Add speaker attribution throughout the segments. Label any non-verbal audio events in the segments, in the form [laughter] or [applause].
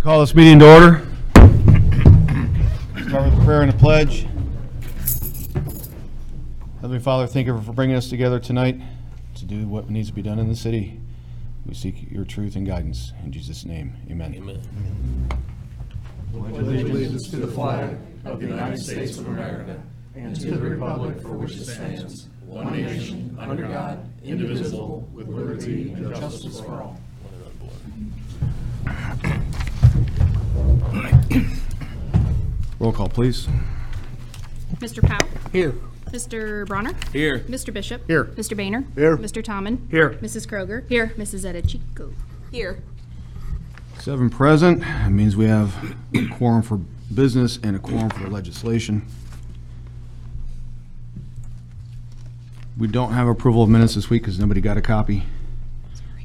Speaker 1: Call this meeting to order. Start with a prayer and a pledge. Heavenly Father, thank you for bringing us together tonight to do what needs to be done in the city. We seek your truth and guidance. In Jesus' name, amen.
Speaker 2: allegiance to the flag of the United States of America and to the republic for which it stands, one nation, under God, indivisible, with liberty and justice for all. [clears throat]
Speaker 1: Roll call, please.
Speaker 3: Mr. Powell?
Speaker 4: Here.
Speaker 3: Mr. Bronner?
Speaker 4: Here.
Speaker 3: Mr. Bishop?
Speaker 4: Here.
Speaker 3: Mr. Boehner?
Speaker 4: Here.
Speaker 3: Mr. Tomman?
Speaker 4: Here.
Speaker 3: Mrs. Kroger? Here. Mrs. Edichico? Here.
Speaker 1: Seven present. That means we have a quorum for business and a quorum for legislation. We don't have approval of minutes this week because nobody got a copy,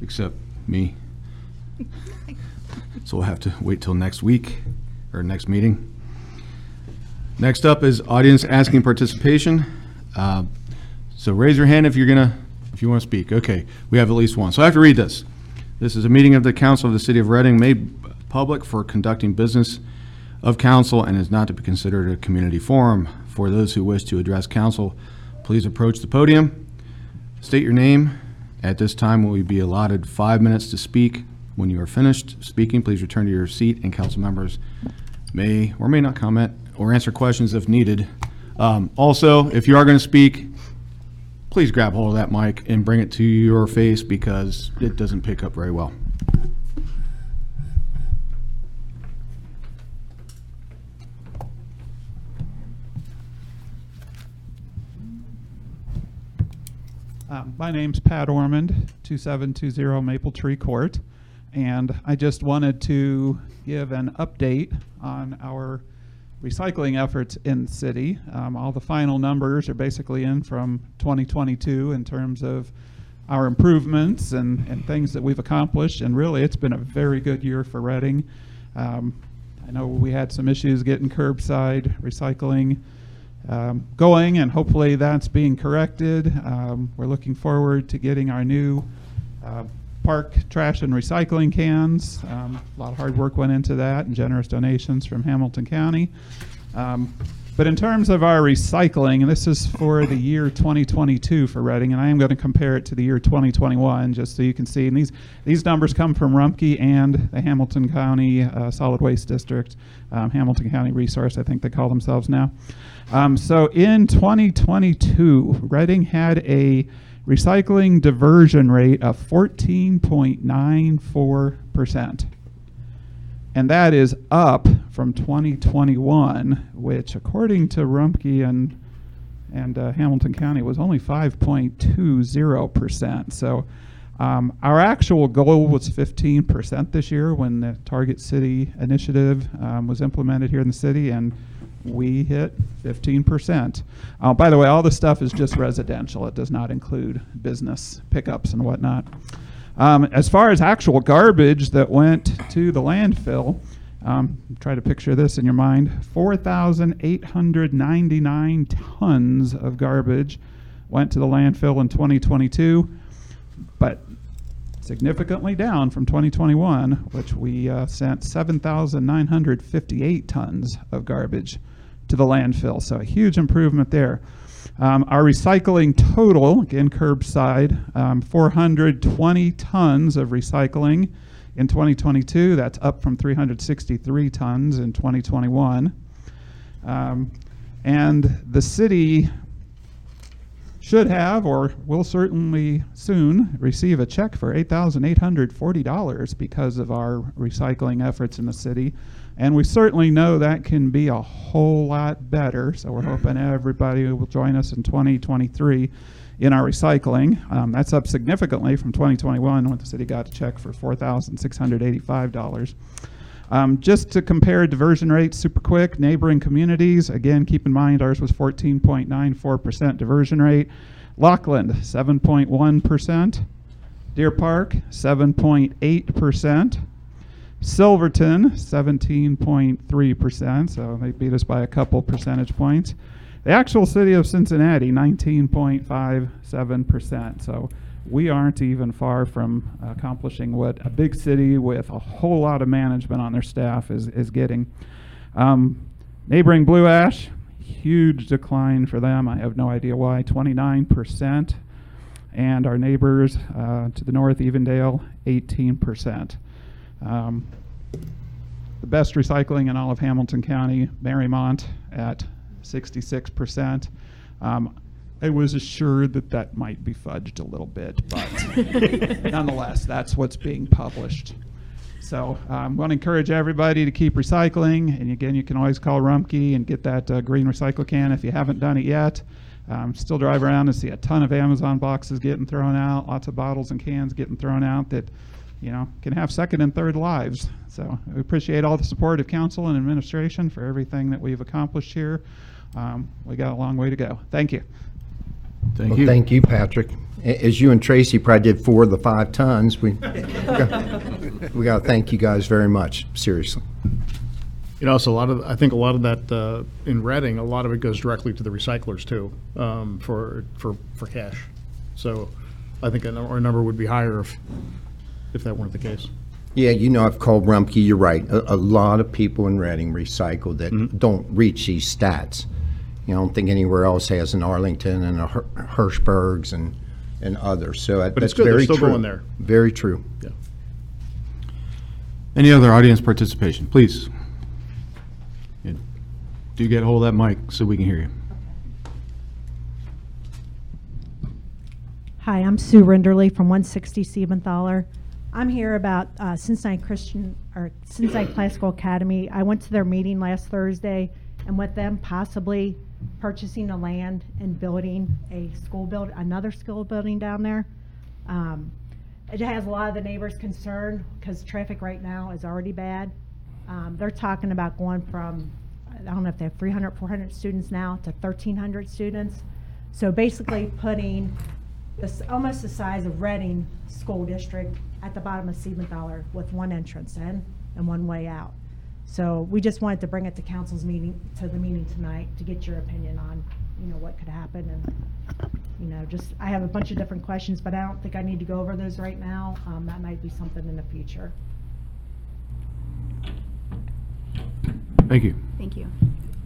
Speaker 1: except me. So we'll have to wait till next week, or next meeting. Next up is audience asking participation. Uh, So raise your hand if you're gonna, if you want to speak. Okay, we have at least one. So I have to read this. This is a meeting of the council of the city of Reading made public for conducting business of council and is not to be considered a community forum. For those who wish to address council, please approach the podium, state your name. At this time, will you be allotted five minutes to speak? When you are finished speaking, please return to your seat and council members may or may not comment or answer questions if needed. Um, Also, if you are going to speak, please grab hold of that mic and bring it to your face because it doesn't pick up very well.
Speaker 5: Um, My name's Pat Ormond, 2720 Maple Tree Court, and I just wanted to give an update on our recycling efforts in the city. Um, All the final numbers are basically in from 2022 in terms of our improvements and, and things that we've accomplished, and really, it's been a very good year for Reading. Um, I know we had some issues getting curbside recycling um, going, and hopefully that's being corrected. Um, we're looking forward to getting our new uh, park trash and recycling cans. Um, a lot of hard work went into that, and generous donations from Hamilton County. Um, but in terms of our recycling, and this is for the year 2022 for Reading, and I am going to compare it to the year 2021 just so you can see. And these these numbers come from Rumpke and the Hamilton County uh, Solid Waste District, um, Hamilton County Resource, I think they call themselves now. Um, so in 2022, Reading had a recycling diversion rate of 14.94 percent. And that is up from 2021, which, according to Rumpke and and uh, Hamilton County, was only 5.20 percent. So, um, our actual goal was 15 percent this year when the Target City initiative um, was implemented here in the city, and we hit 15 percent. Uh, by the way, all this stuff is just residential; it does not include business pickups and whatnot. Um, as far as actual garbage that went to the landfill, um, try to picture this in your mind 4,899 tons of garbage went to the landfill in 2022, but significantly down from 2021, which we uh, sent 7,958 tons of garbage to the landfill. So a huge improvement there. Um, our recycling total, again curbside, um, 420 tons of recycling in 2022. That's up from 363 tons in 2021. Um, and the city should have or will certainly soon receive a check for $8,840 because of our recycling efforts in the city. And we certainly know that can be a whole lot better. So we're hoping everybody will join us in 2023 in our recycling. Um, that's up significantly from 2021 when the city got a check for $4,685. Um, just to compare diversion rates super quick, neighboring communities, again, keep in mind ours was 14.94% diversion rate. Lockland, 7.1%. Deer Park, 7.8%. Silverton, 17.3%, so they beat us by a couple percentage points. The actual city of Cincinnati, 19.57%. So we aren't even far from accomplishing what a big city with a whole lot of management on their staff is, is getting. Um, neighboring Blue Ash, huge decline for them. I have no idea why. 29%. And our neighbors uh, to the north, Evendale, 18%. Um, the best recycling in all of Hamilton County, Marymount at 66%. Um, I was assured that that might be fudged a little bit, but [laughs] nonetheless, that's what's being published. So I'm going to encourage everybody to keep recycling. And again, you can always call Rumpke and get that uh, green recycle can if you haven't done it yet. Um, still drive around and see a ton of Amazon boxes getting thrown out, lots of bottles and cans getting thrown out that, you know, can have second and third lives. So we appreciate all the support of council and administration for everything that we've accomplished here. Um, we got a long way to go. Thank you.
Speaker 1: Thank
Speaker 4: Well,
Speaker 1: you.
Speaker 4: thank you, Patrick. A- As you and Tracy probably did four of the five tons, we, [laughs] we got to thank you guys very much, seriously.
Speaker 2: You know, so a lot of, I think a lot of that, uh, in Reading, a lot of it goes directly to the recyclers too, um, for, for, for cash. So I think our number would be higher if, if that weren't the case.
Speaker 4: Yeah, you know, I've called Rumpke, you're right. A, a lot of people in Reading recycle that mm-hmm. don't reach these stats. You know, I don't think anywhere else has an Arlington and a Her- Hirschbergs and, and others, so that-
Speaker 2: But it's
Speaker 4: that's
Speaker 2: good, they're
Speaker 4: very
Speaker 2: still
Speaker 4: true.
Speaker 2: going there.
Speaker 4: Very true.
Speaker 1: Any other audience participation, please? Yeah. Do get hold of that mic so we can hear you.
Speaker 6: Hi, I'm Sue Renderly from 160 Siebenthaler. I'm here about uh, Cincinnati Christian, or Cincinnati Classical Academy. I went to their meeting last Thursday, and with them possibly purchasing the land and building a school build, another school building down there. Um, It has a lot of the neighbors concerned, because traffic right now is already bad. Um, They're talking about going from, I don't know if they have 300, 400 students now, to 1,300 students. So basically putting this, almost the size of Reading School District at the bottom of Siebenthaler with one entrance in and one way out. So we just wanted to bring it to council's meeting, to the meeting tonight, to get your opinion on, you know, what could happen and, you know, just, I have a bunch of different questions, but I don't think I need to go over those right now. Um, that might be something in the future.
Speaker 1: Thank you.
Speaker 3: Thank you.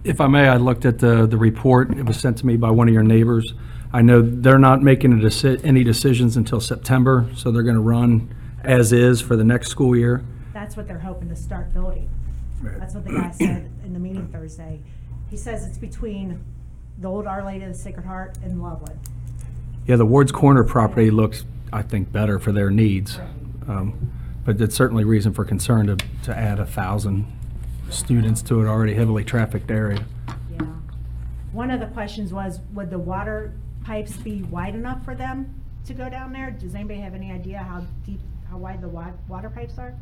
Speaker 7: If I may, I looked at the, the report. It was sent to me by one of your neighbors. I know they're not making a deci- any decisions until September, so they're going to run as is for the next school year.
Speaker 6: That's what they're hoping to start building. That's what the guy said in the meeting Thursday. He says it's between the old Our Lady of the Sacred Heart and Loveland.
Speaker 7: Yeah, the Ward's Corner property looks, I think, better for their needs. Um, But it's certainly reason for concern to, to add a thousand students to an already heavily trafficked area.
Speaker 6: Yeah. One of the questions was, would the water pipes be wide enough for them to go down there? Does anybody have any idea how deep, how wide the wa- water pipes are?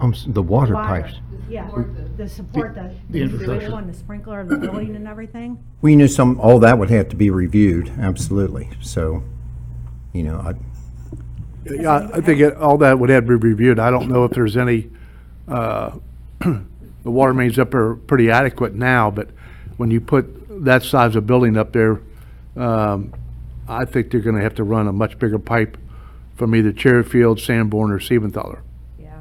Speaker 4: Um, s- the water
Speaker 6: Water,
Speaker 4: pipes.
Speaker 6: Yeah, the support, the,
Speaker 2: the
Speaker 6: the
Speaker 2: infrastructure.
Speaker 6: and the sprinkler of the building and everything.
Speaker 4: We knew some, all that would have to be reviewed, absolutely. So, you know, I,
Speaker 8: Yeah, I think it- all that would have to be reviewed. I don't know if there's any, uh, [clears throat] the water mains up there are pretty adequate now, but when you put that size of building up there, um, I think they're gonna have to run a much bigger pipe from either Cherryfield, Sanborn, or Siebenthaler.
Speaker 6: Yeah.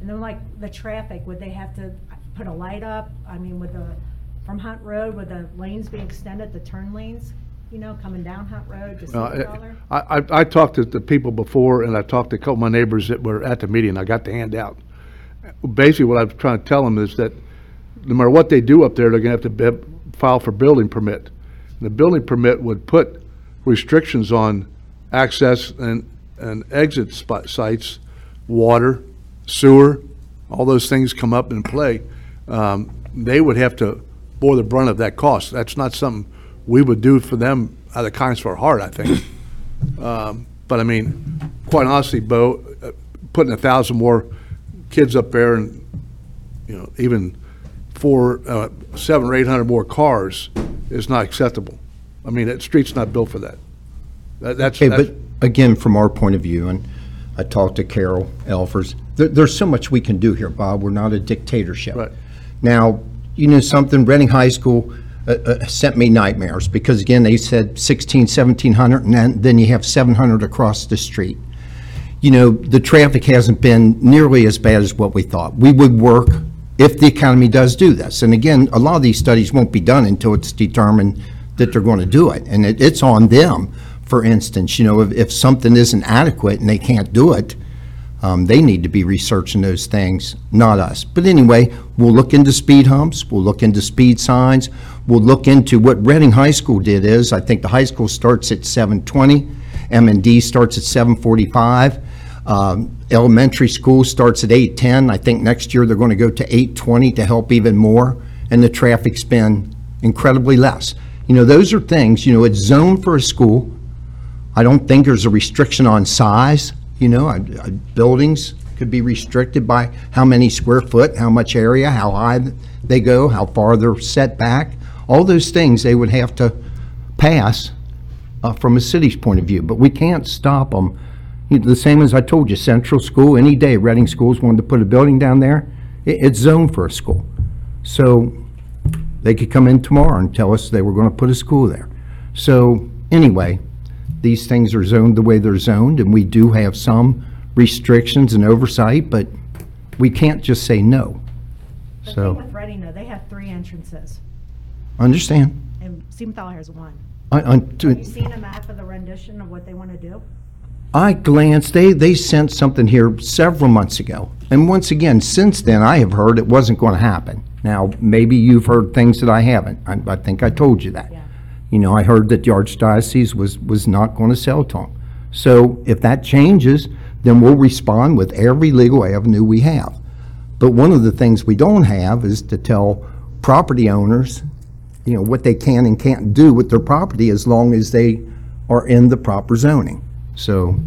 Speaker 6: And then like the traffic, would they have to put a light up? I mean, would the, from Hunt Road, would the lanes be extended, the turn lanes, you know, coming down Hunt Road to
Speaker 8: Uh,
Speaker 6: Siebenthaler?
Speaker 8: I, I, I talked to the people before, and I talked to a couple of my neighbors that were at the meeting, I got the handout. Basically, what I was trying to tell them is that no matter what they do up there, they're gonna have to be- file for building permit. The building permit would put restrictions on access and, and exit spot sites, water, sewer, all those things come up in play. Um, They would have to bore the brunt of that cost. That's not something we would do for them out of kindness of our heart, I think. [coughs] Um, But I mean, quite honestly, Bo, uh, putting a thousand more kids up there and, you know, even four, uh, seven or eight hundred more cars is not acceptable. I mean, that street's not built for that. That- That's,
Speaker 4: Okay,
Speaker 8: that's,
Speaker 4: but again, from our point of view, and I talked to Carol Elfers, there, there's so much we can do here, Bob. We're not a dictatorship.
Speaker 8: Right.
Speaker 4: Now, you know something, Reading High School, uh, uh, sent me nightmares, because again, they said 16, 1700, and then, then you have 700 across the street. You know, the traffic hasn't been nearly as bad as what we thought. We would work if the economy does do this. And again, a lot of these studies won't be done until it's determined that they're going to do it. And it, it's on them, for instance, you know, if, if something isn't adequate and they can't do it, um, they need to be researching those things, not us. But anyway, we'll look into speed humps, we'll look into speed signs, we'll look into what Reading High School did is, I think the high school starts at 7:20, M and D starts at 7:45. Um, Elementary school starts at 8:10. I think next year they're going to go to 8:20 to help even more, and the traffic's been incredibly less. You know, those are things, you know, it's zoned for a school. I don't think there's a restriction on size, you know, I- I- buildings could be restricted by how many square foot, how much area, how high they go, how far they're set back. All those things they would have to pass uh, from a city's point of view, but we can't stop them. The same as I told you, Central School, any day Reading Schools wanted to put a building down there, i- it's zoned for a school. So they could come in tomorrow and tell us they were going to put a school there. So anyway, these things are zoned the way they're zoned, and we do have some restrictions and oversight, but we can't just say no.
Speaker 6: The
Speaker 4: So-
Speaker 6: with Reading, though, they have three entrances,
Speaker 4: Understand?
Speaker 6: and Siebenthaler has one.
Speaker 4: I, I,
Speaker 6: Have you seen a map of the rendition of what they want to do?
Speaker 4: I glanced, they, they sent something here several months ago. And once again, since then, I have heard it wasn't going to happen. Now, maybe you've heard things that I haven't. I, I think I told you that. You know, I heard that the Archdiocese was, was not going to sell to them. So if that changes, then we'll respond with every legal avenue we have. But one of the things we don't have is to tell property owners, you know, what they can and can't do with their property as long as they are in the proper zoning. So,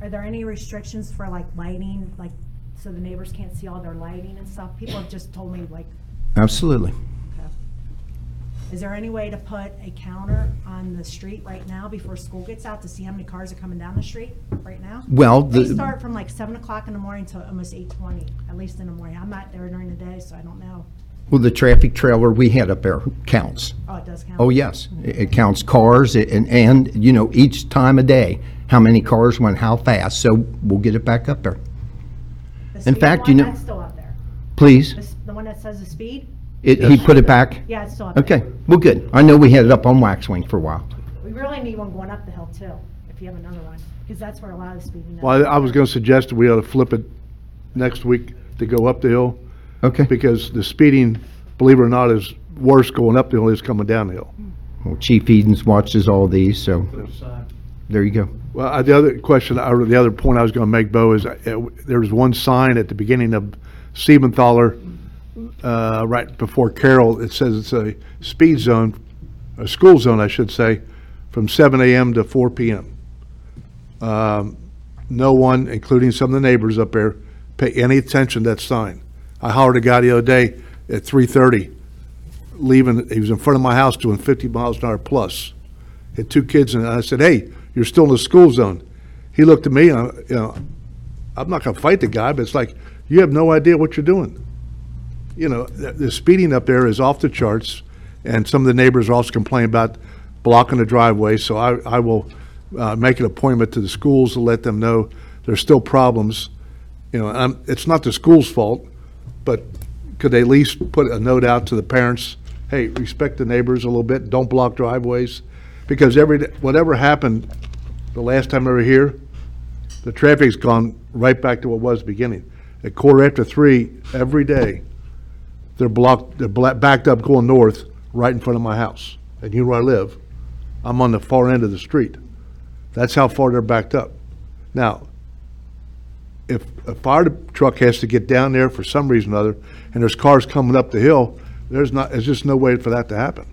Speaker 6: Are there any restrictions for like lighting, like, so the neighbors can't see all their lighting and stuff? People have just told me like,
Speaker 4: absolutely.
Speaker 6: Is there any way to put a counter on the street right now before school gets out to see how many cars are coming down the street right now?
Speaker 4: Well,
Speaker 6: They
Speaker 4: the,
Speaker 6: start from like seven o'clock in the morning till almost eight twenty, at least in the morning. I'm not there during the day, so I don't know.
Speaker 4: well, the traffic trailer we had up there counts.
Speaker 6: Oh, it does count?
Speaker 4: Oh, yes. It it counts cars and, and, you know, each time of day, how many cars went how fast. So we'll get it back up there.
Speaker 6: The
Speaker 4: in
Speaker 6: speed
Speaker 4: fact,
Speaker 6: one,
Speaker 4: you know-
Speaker 6: That's still up there.
Speaker 4: Please,
Speaker 6: The, s- the one that says the speed?
Speaker 4: it, he put it back?
Speaker 6: Yeah, it's still up there.
Speaker 4: Okay, well, good. I know we had it up on Waxwing for a while.
Speaker 6: We really need one going up the hill too, if you have another one, because that's where a lot of the speeding. is.
Speaker 8: Well, I I was going to suggest that we ought to flip it next week to go up the hill,
Speaker 4: Okay.
Speaker 8: because the speeding, believe it or not, is worse going up the hill as coming down the hill.
Speaker 4: Well, Chief Edens watches all these, so there you go.
Speaker 8: Well, uh, the other question, or the other point I was going to make, Bo, is uh, was one sign at the beginning of Siebenthaler, uh, right before Carroll, it says it's a speed zone, a school zone, I should say, from 7 AM to 4 PM. Um, No one, including some of the neighbors up there, pay any attention to that sign. I hollered a guy the other day at 3:30, leaving, he was in front of my house doing 50 miles an hour plus. Had two kids, and I said, "Hey, you're still in the school zone." He looked at me, and, I- you know, I'm not gonna fight the guy, but it's like, you have no idea what you're doing. You know, the, the speeding up there is off the charts, and some of the neighbors are also complaining about blocking the driveway, so I, I will, uh, make an appointment to the schools to let them know there's still problems. You know, it's not the school's fault, but could they at least put a note out to the parents, hey, respect the neighbors a little bit, don't block driveways? Because every, whatever happened the last time they were here, the traffic's gone right back to what was beginning. At quarter after three, every day, they're blocked, they're bla- backed up going north, right in front of my house. And here where I live? I'm on the far end of the street. That's how far they're backed up. Now, if a fire truck has to get down there for some reason or other, and there's cars coming up the hill, there's not, there's just no way for that to happen.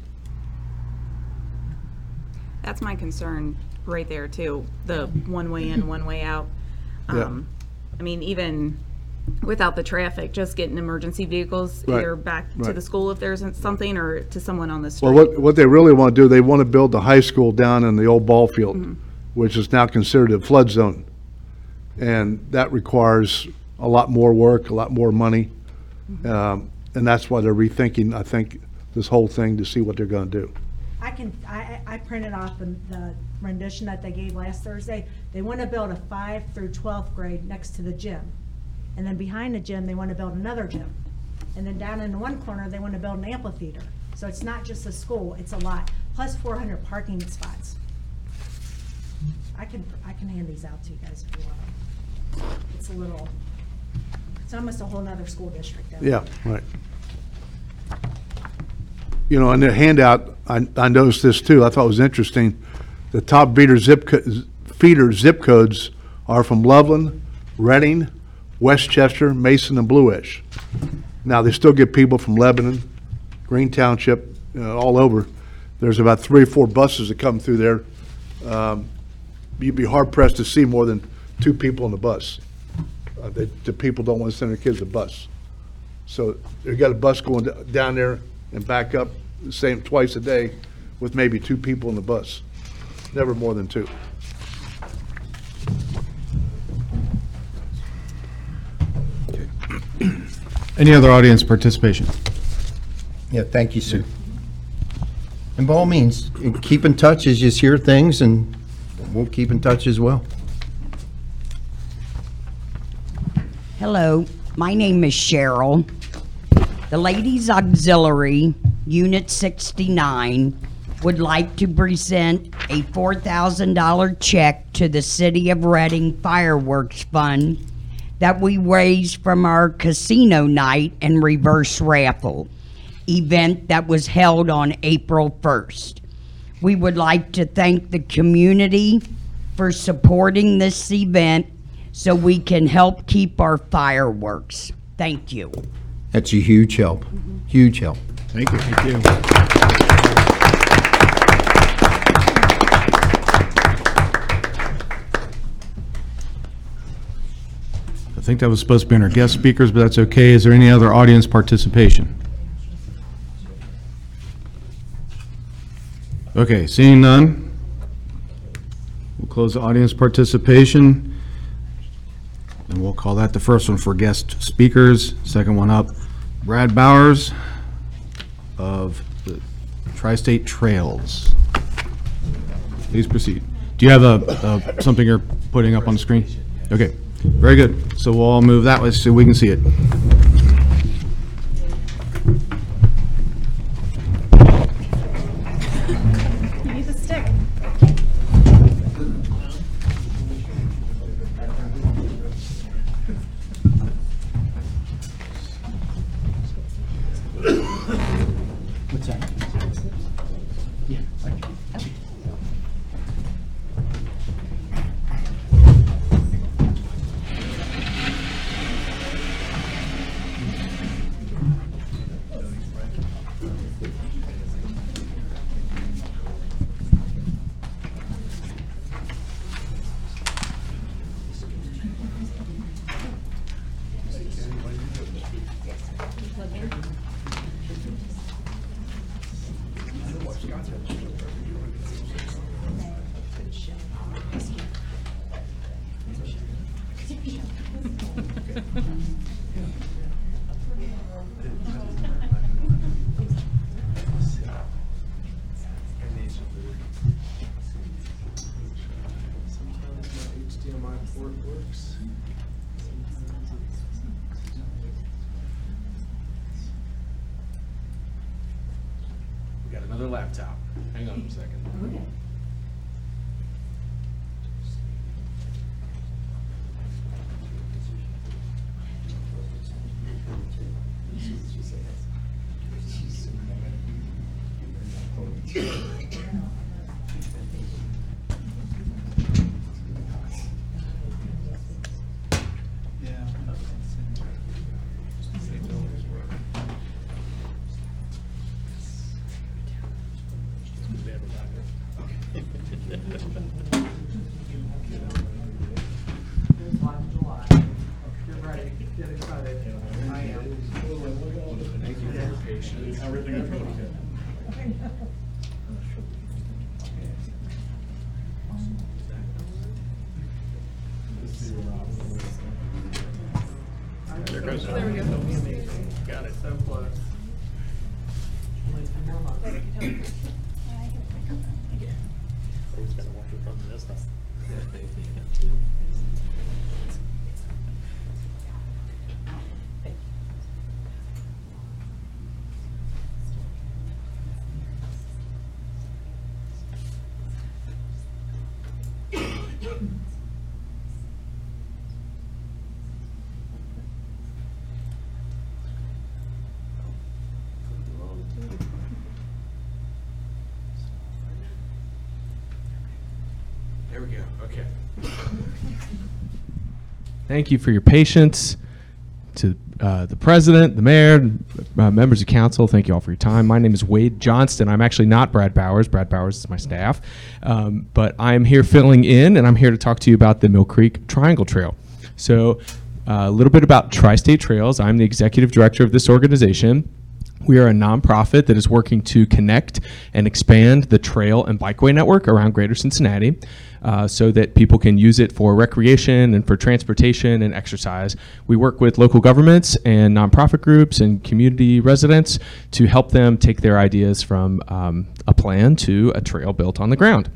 Speaker 9: That's my concern right there too, the one way in, one way out.
Speaker 8: Yeah.
Speaker 9: Um, I mean, even without the traffic, just getting emergency vehicles
Speaker 8: Right,
Speaker 9: either back to
Speaker 8: right.
Speaker 9: the school if there's something or to someone on the
Speaker 8: Well,
Speaker 9: street.
Speaker 8: what, what they really want to do, they want to build the high school down in the old ball field, which is now considered a flood zone. And that requires a lot more work, a lot more money. Um, And that's why they're rethinking, I think, this whole thing to see what they're gonna do.
Speaker 6: I can, I, I I printed off the, the rendition that they gave last Thursday. They want to build a five through twelfth grade next to the gym. And then behind the gym, they want to build another gym. And then down in one corner, they want to build an amphitheater. So it's not just a school, it's a lot, plus four hundred parking spots. I can, I can hand these out to you guys if you want. It's a little, it's almost a whole nother school district.
Speaker 8: Yeah, right. You know, in the handout, I, I noticed this too, I thought it was interesting. The top feeder zip, feeder zip codes are from Loveland, Reading, Westchester, Mason, and Blue Ash. Now, they still get people from Lebanon, Green Township, uh, all over. There's about three or four buses that come through there. Um, You'd be hard pressed to see more than two people in the bus. Uh, The, the people don't want to send their kids a bus. So they've got a bus going d- down there and back up, the same, twice a day, with maybe two people in the bus. Never more than two.
Speaker 1: Any other audience participation?
Speaker 4: Yeah, thank you, Sue. And by all means, keep in touch as you hear things, and we'll keep in touch as well.
Speaker 10: Hello, my name is Cheryl. The Ladies Auxiliary, Unit 69, would like to present a $4,000 check to the City of Reading Fireworks Fund that we raised from our casino night and reverse raffle event that was held on April 1st. We would like to thank the community for supporting this event so we can help keep our fireworks. Thank you.
Speaker 4: That's a huge help, huge help.
Speaker 1: Thank you. Thank you. Think that was supposed to be in our guest speakers, but that's okay. Is there any other audience participation? Okay, seeing none, we'll close the audience participation. And we'll call that the first one for guest speakers. Second one up, Brad Bowers of the Tri-State Trails. Please proceed. Do you have a, a- something you're putting up on the screen? Okay, very good. So we'll all move that way so we can see it.
Speaker 11: Okay. Thank you for your patience. To uh, the president, the mayor, uh, members of council, thank you all for your time. My name is Wade Johnston. I'm actually not Brad Bowers. Brad Bowers is my staff. Um, but I'm here filling in, and I'm here to talk to you about the Mill Creek Triangle Trail. So, uh, a little bit about Tri State Trails. I'm the executive director of this organization. We are a nonprofit that is working to connect and expand the trail and bikeway network around Greater Cincinnati uh, so that people can use it for recreation and for transportation and exercise. We work with local governments and nonprofit groups and community residents to help them take their ideas from um, a plan to a trail built on the ground.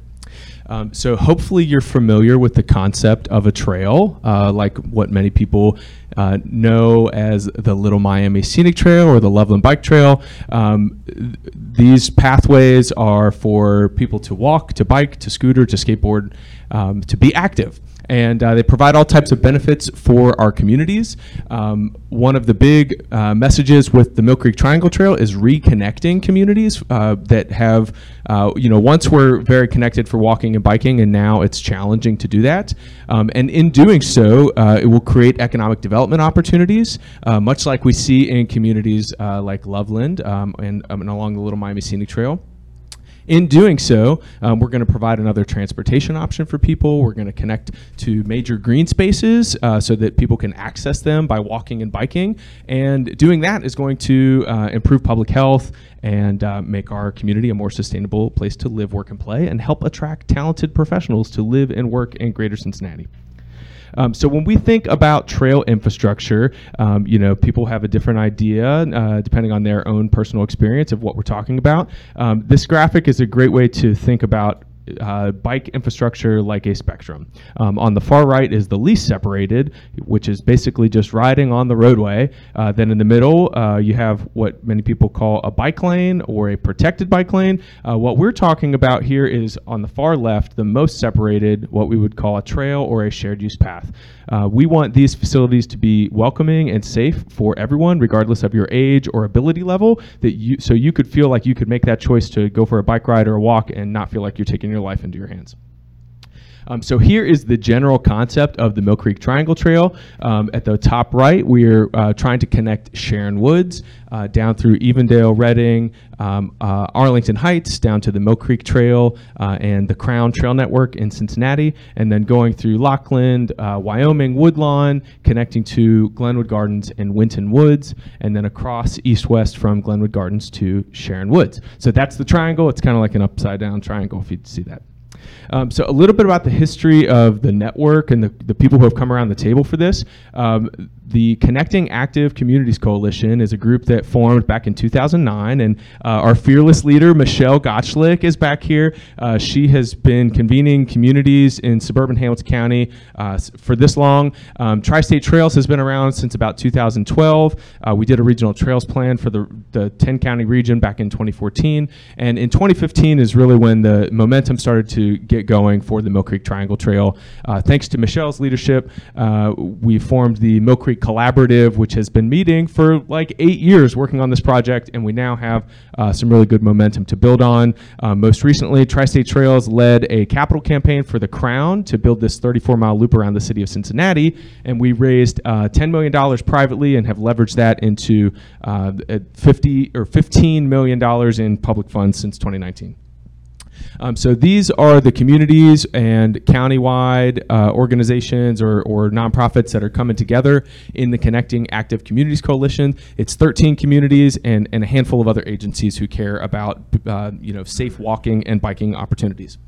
Speaker 11: Um, so hopefully you're familiar with the concept of a trail, uh, like what many people uh, know as the Little Miami Scenic Trail or the Loveland Bike Trail. Um, th- these pathways are for people to walk, to bike, to scooter, to skateboard, um, to be active and uh, they provide all types of benefits for our communities. Um, one of the big uh, messages with the Mill Creek Triangle Trail is reconnecting communities uh, that have, uh, you know, once were very connected for walking and biking, and now it's challenging to do that. Um, and in doing so, uh, it will create economic development opportunities, uh, much like we see in communities like Loveland um, and, um, and along the Little Miami Scenic Trail. In doing so, um, we're going to provide another transportation option for people. We're going to connect to major green spaces uh, so that people can access them by walking and biking. And doing that is going to uh, improve public health and uh, make our community a more sustainable place to live, work, and play, and help attract talented professionals to live and work in Greater Cincinnati. Um, so when we think about trail infrastructure, um, you know, people have a different idea uh, depending on their own personal experience of what we're talking about. Um, this graphic is a great way to think about uh, bike infrastructure like a spectrum. Um, on the far right is the least separated, which is basically just riding on the roadway. Uh, then in the middle, uh, you have what many people call a bike lane or a protected bike lane. Uh, what we're talking about here is on the far left, the most separated, what we would call a trail or a shared use path. Uh, we want these facilities to be welcoming and safe for everyone, regardless of your age or ability level. That you so you could feel like you could make that choice to go for a bike ride or a walk and not feel like you're taking your life into your hands. Um, so here is the general concept of the Mill Creek Triangle Trail. Um, at the top right, we're uh, trying to connect Sharon Woods uh, down through Evendale, Reading, um, uh, Arlington Heights, down to the Mill Creek Trail uh, and the Crown Trail Network in Cincinnati, and then going through Lockland, uh, Wyoming, Woodlawn, connecting to Glenwood Gardens and Winton Woods, and then across east-west from Glenwood Gardens to Sharon Woods. So that's the triangle. It's kind of like an upside-down triangle if you see that. Um, so a little bit about the history of the network and the, the people who have come around the table for this. Um, the Connecting Active Communities Coalition is a group that formed back in 2009, and uh, our fearless leader, Michelle Gotchlick, is back here. Uh, she has been convening communities in suburban Hamilton County uh, for this long. Um, Tri State Trails has been around since about 2012. Uh, we did a regional trails plan for the, the 10 county region back in 2014, and in 2015 is really when the momentum started to get going for the Mill Creek Triangle Trail. Uh, thanks to Michelle's leadership, uh, we formed the Mill Creek Collaborative, which has been meeting for like eight years working on this project, and we now have uh, some really good momentum to build on. Uh, most recently, Tri State Trails led a capital campaign for the Crown to build this 34 mile loop around the city of Cincinnati, and we raised uh, $10 million privately and have leveraged that into uh, 50 or $15 million in public funds since 2019. Um, so these are the communities and countywide uh, organizations or, or nonprofits that are coming together in the Connecting Active Communities Coalition. It's 13 communities and, and a handful of other agencies who care about uh, you know safe walking and biking opportunities.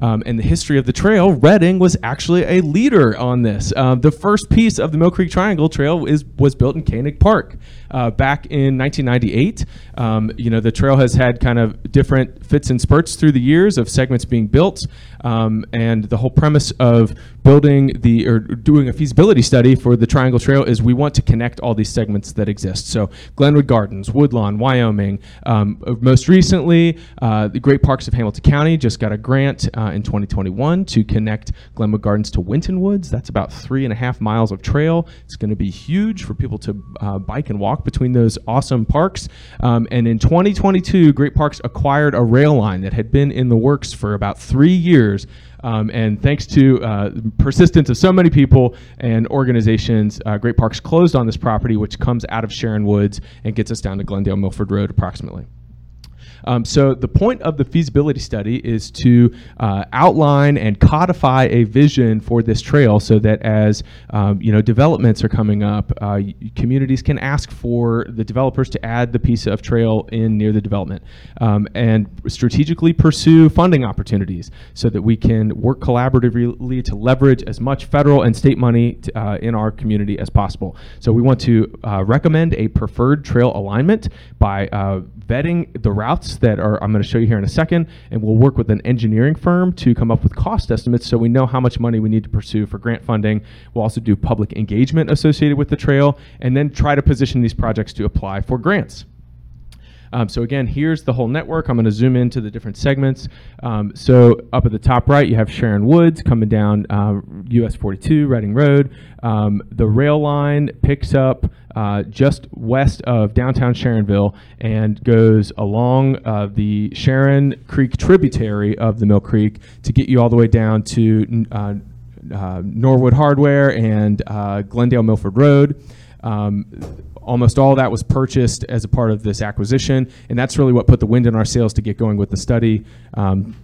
Speaker 11: um, and the history of the trail, Reading was actually a leader on this. Uh, the first piece of the Mill Creek Triangle Trail is was built in Koenig Park uh, back in 1998. Um, you know, the trail has had kind of different fits and spurts through the years of segments being built, um, and the whole premise of building the or doing a feasibility study for the Triangle Trail is we want to connect all these segments that exist. So Glenwood Gardens, Woodlawn, Wyoming. Um, most recently, uh, the Great Parks of Hamilton County just got a grant uh, in 2021 to connect Glenwood Gardens to Winton Woods. That's about three and a half miles of trail. It's going to be huge for people to uh, bike and walk between those awesome parks. Um, and in 2022, Great Parks acquired a rail line that had been in the works for about three years. Um, and thanks to uh, persistence of so many people and organizations, uh, Great Parks closed on this property, which comes out of Sharon Woods and gets us down to Glendale Milford Road approximately. Um, so the point of the feasibility study is to uh, outline and codify a vision for this trail, so that as um, you know developments are coming up, uh, communities can ask for the developers to add the piece of trail in near the development, um, and strategically pursue funding opportunities, so that we can work collaboratively to leverage as much federal and state money uh, in our community as possible. So we want to uh, recommend a preferred trail alignment by uh, vetting the routes that are I'm going to show you here in a second, and we'll work with an engineering firm to come up with cost estimates so we know how much money we need to pursue for grant funding. We'll also do public engagement associated with the trail, and then try to position these projects to apply for grants. Um, so again, here's the whole network. I'm going to zoom into the different segments. Um, so up at the top right, you have Sharon Woods coming down uh, US 42 Reading Road. Um, the rail line picks up uh, just west of downtown Sharonville and goes along uh, the Sharon Creek tributary of the Mill Creek to get you all the way down to uh, uh, Norwood Hardware and uh, Glendale Milford Road. Um, almost all that was purchased as a part of this acquisition, and that's really what put the wind in our sails to get going with the study. Um,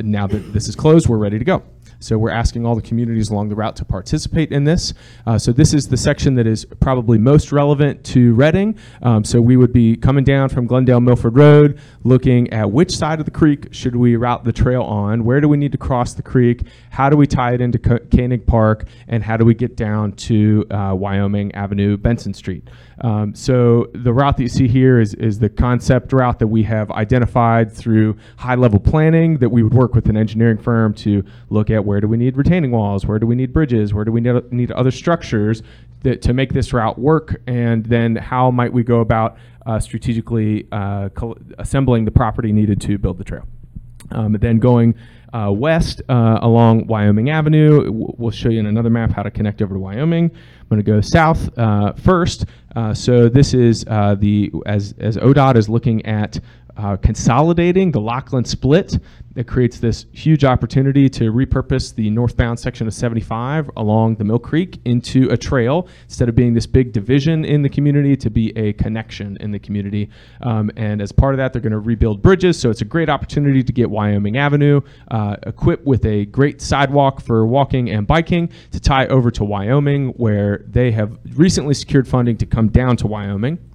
Speaker 11: now that this is closed, we're ready to go. So we're asking all the communities along the route to participate in this. Uh, so this is the section that is probably most relevant to Reading. Um, so we would be coming down from Glendale Milford Road, looking at which side of the creek should we route the trail on, where do we need to cross the creek, how do we tie it into Co- Koenig Park, and how do we get down to uh, Wyoming Avenue, Benson Street. Um, so the route that you see here is, is the concept route that we have identified through high level planning that we would work with an engineering firm to look at where do we need retaining walls, where do we need bridges, where do we need, other structures that, to make this route work, and then how might we go about uh, strategically uh, col- assembling the property needed to build the trail. Um, then going uh, west uh, along Wyoming Avenue, w- we'll show you in another map how to connect over to Wyoming. I'm going to go south uh, first. Uh, so this is uh, the as as ODOT is looking at uh, consolidating the Lockland split. That creates this huge opportunity to repurpose the northbound section of 75 along the Mill Creek into a trail instead of being this big division in the community to be a connection in the community. Um, and as part of that, they're going to rebuild bridges. So it's a great opportunity to get Wyoming Avenue uh, equipped with a great sidewalk for walking and biking to tie over to Wyoming, where they have recently secured funding to come down to Wyoming.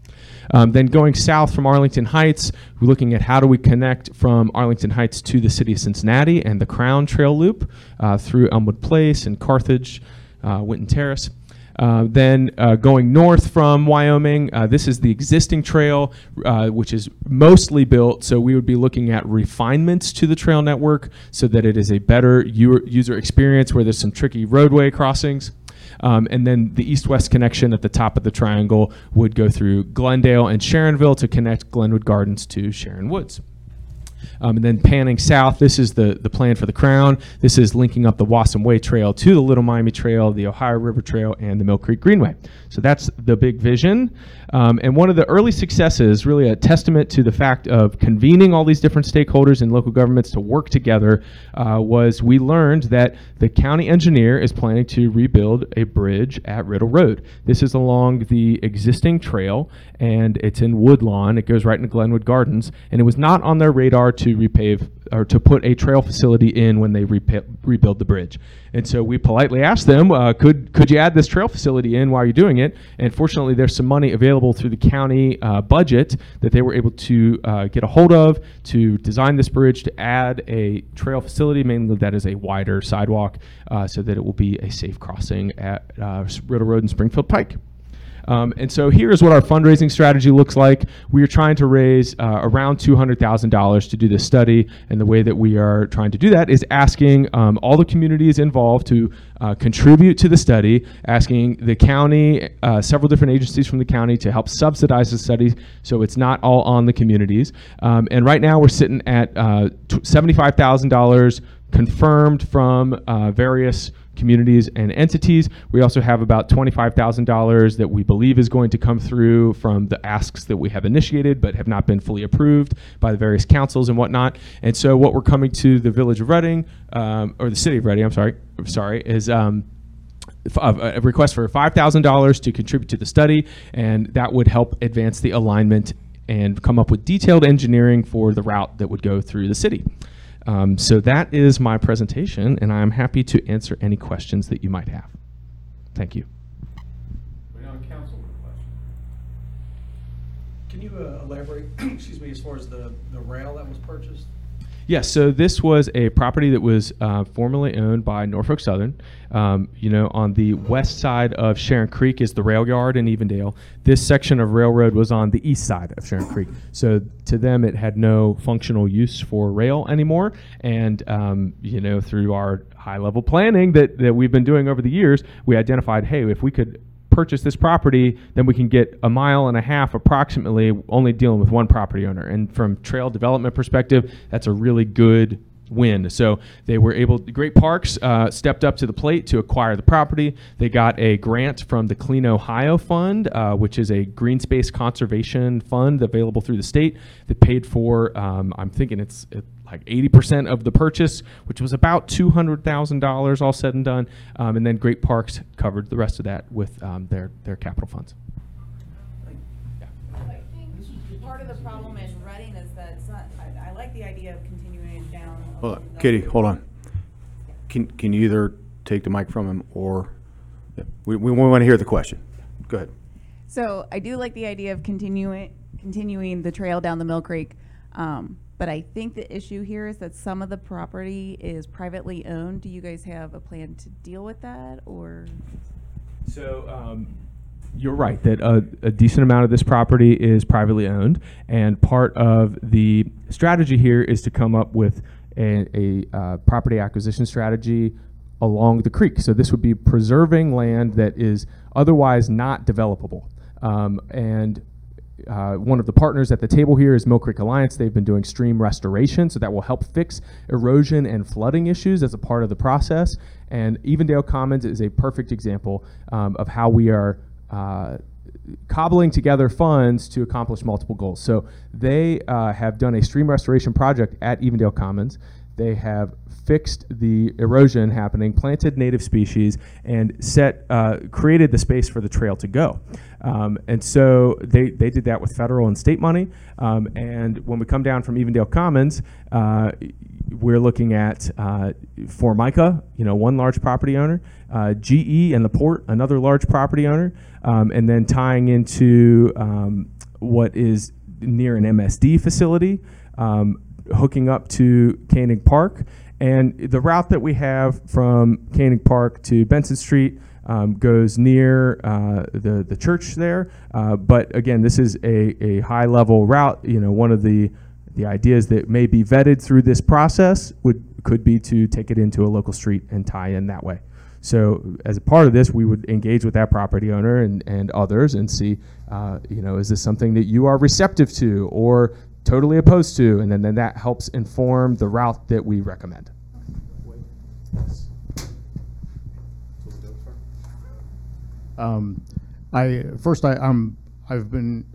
Speaker 11: Um, then going south from Arlington Heights, we're looking at how do we connect from Arlington Heights to the city of Cincinnati and the Crown Trail Loop uh, through Elmwood Place and Carthage, uh, Winton Terrace. Uh, then uh, going north from Wyoming, uh, this is the existing trail, uh, which is mostly built. So we would be looking at refinements to the trail network so that it is a better u- user experience where there's some tricky roadway crossings. Um, and then the east-west connection at the top of the triangle would go through Glendale and Sharonville to connect Glenwood Gardens to Sharon Woods. Um, and then panning south, this is the, the plan for the Crown. This is linking up the Wasson Way Trail to the Little Miami Trail, the Ohio River Trail, and the Mill Creek Greenway. So that's the big vision. Um, and one of the early successes, really a testament to the fact of convening all these different stakeholders and local governments to work together, uh, was we learned that the county engineer is planning to rebuild a bridge at Riddle Road. This is along the existing trail, and it's in Woodlawn. It goes right into Glenwood Gardens, and it was not on their radar to repave or to put a trail facility in when they repa- rebuild the bridge. And so we politely asked them, uh, could could you add this trail facility in while you're doing it? And fortunately, there's some money available through the county uh, budget that they were able to uh, get a hold of to design this bridge to add a trail facility, mainly that is a wider sidewalk, uh, so that it will be a safe crossing at uh, Riddle Road and Springfield Pike. Um, and so here's what our fundraising strategy looks like. We are trying to raise uh, around $200,000 to do this study. And the way that we are trying to do that is asking um, all the communities involved to uh, contribute to the study, asking the county, uh, several different agencies from the county to help subsidize the study so it's not all on the communities. Um, and right now we're sitting at uh, $75,000 confirmed from uh, various communities and entities. We also have about $25,000 that we believe is going to come through from the asks that we have initiated but have not been fully approved by the various councils and whatnot. And so what we're coming to the village of Reading, um, or the city of Reading, I'm sorry, I'm sorry, is um, a request for $5,000 to contribute to the study, and that would help advance the alignment and come up with detailed engineering for the route that would go through the city. Um, so that is my presentation, and I'm happy to answer any questions that you might have. Thank you.
Speaker 7: Can you uh, elaborate, [clears throat] excuse me, as far as the, the rail that was purchased?
Speaker 11: Yes, so this was a property that was uh, formerly owned by Norfolk Southern. Um, you know, on the west side of Sharon Creek is the rail yard in Evendale. This section of railroad was on the east side of Sharon Creek. So to them, it had no functional use for rail anymore. And, um, you know, through our high level planning that, that we've been doing over the years, we identified hey, if we could purchase this property, then we can get a mile and a half approximately only dealing with one property owner. And from trail development perspective, that's a really good win. So they were able, Great Parks uh, stepped up to the plate to acquire the property. They got a grant from the Clean Ohio Fund, uh, which is a green space conservation fund available through the state that paid for, um, I'm thinking it's like 80% of the purchase, which was about $200,000 all said and done. Um, and then Great Parks covered the rest of that with um, their, their capital funds.
Speaker 9: I think part of the problem in Reading is that it's not, I, I like the idea of continuing it down.
Speaker 1: Hold on, Kitty, hold on. Can, can you either take the mic from him or, yeah, we, we want to hear the question. Go ahead.
Speaker 9: So I do like the idea of continuing, continuing the trail down the Mill Creek. Um, but I think the issue here is that some of the property is privately owned. Do you guys have a plan to deal with that or?
Speaker 11: So um, you're right that a, a decent amount of this property is privately owned, and part of the strategy here is to come up with a, a uh, property acquisition strategy along the creek. So this would be preserving land that is otherwise not developable, um, and uh, one of the partners at the table here is Mill Creek Alliance. They've been doing stream restoration, so that will help fix erosion and flooding issues as a part of the process. And Evendale Commons is a perfect example um, of how we are uh, cobbling together funds to accomplish multiple goals. So they uh, have done a stream restoration project at Evendale Commons. They have fixed the erosion happening, planted native species, and set uh, created the space for the trail to go. Um, and so they, they did that with federal and state money. Um, and when we come down from Evendale Commons, uh, we're looking at uh, Formica, you know, one large property owner, uh, GE and the port, another large property owner, um, and then tying into um, what is near an MSD facility, um, hooking up to Koenig Park. And the route that we have from Koenig Park to Benson Street um, goes near uh, the the church there. Uh, but again, this is a, a high level route. You know, one of the the ideas that may be vetted through this process would could be to take it into a local street and tie in that way. So as a part of this, we would engage with that property owner and, and others and see, uh, you know, is this something that you are receptive to or totally opposed to? And then, then that helps inform the route that we recommend.
Speaker 2: Um, I, first, I, I'm, I've been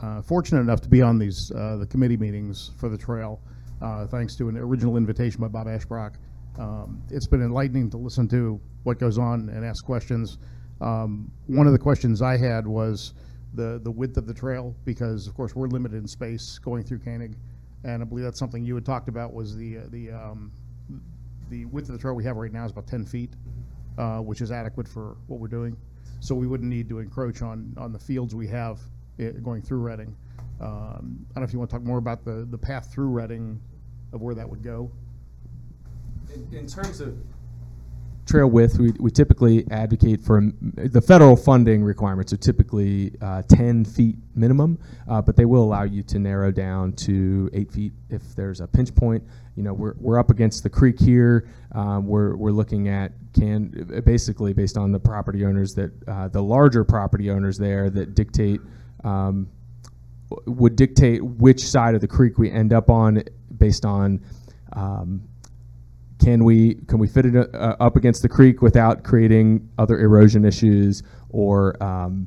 Speaker 2: uh, fortunate enough to be on these, uh, the committee meetings for the trail, uh, thanks to an original invitation by Bob Ashbrook. Um, It's been enlightening to listen to what goes on and ask questions. Um, One of the questions I had was the, the width of the trail, because of course, we're limited in space going through Koenig. And I believe that's something you had talked about was the, uh, the, um, the width of the trail we have right now is about ten feet, uh, which is adequate for what we're doing. So we wouldn't need to encroach on, on the fields we have eh, going through Reading. Um, I don't know if you want to talk more about the, the path through Reading of where that would go.
Speaker 11: In, in terms of trail width, we, we typically advocate for um, the federal funding requirements are typically uh, 10 feet minimum, uh, but they will allow you to narrow down to eight feet if there's a pinch point. You know, we're, we're up against the creek here. Um, we're, we're looking at can basically based on the property owners that uh, the larger property owners there that dictate um, would dictate which side of the creek we end up on based on um, can we can we fit it uh, up against the creek without creating other erosion issues or um,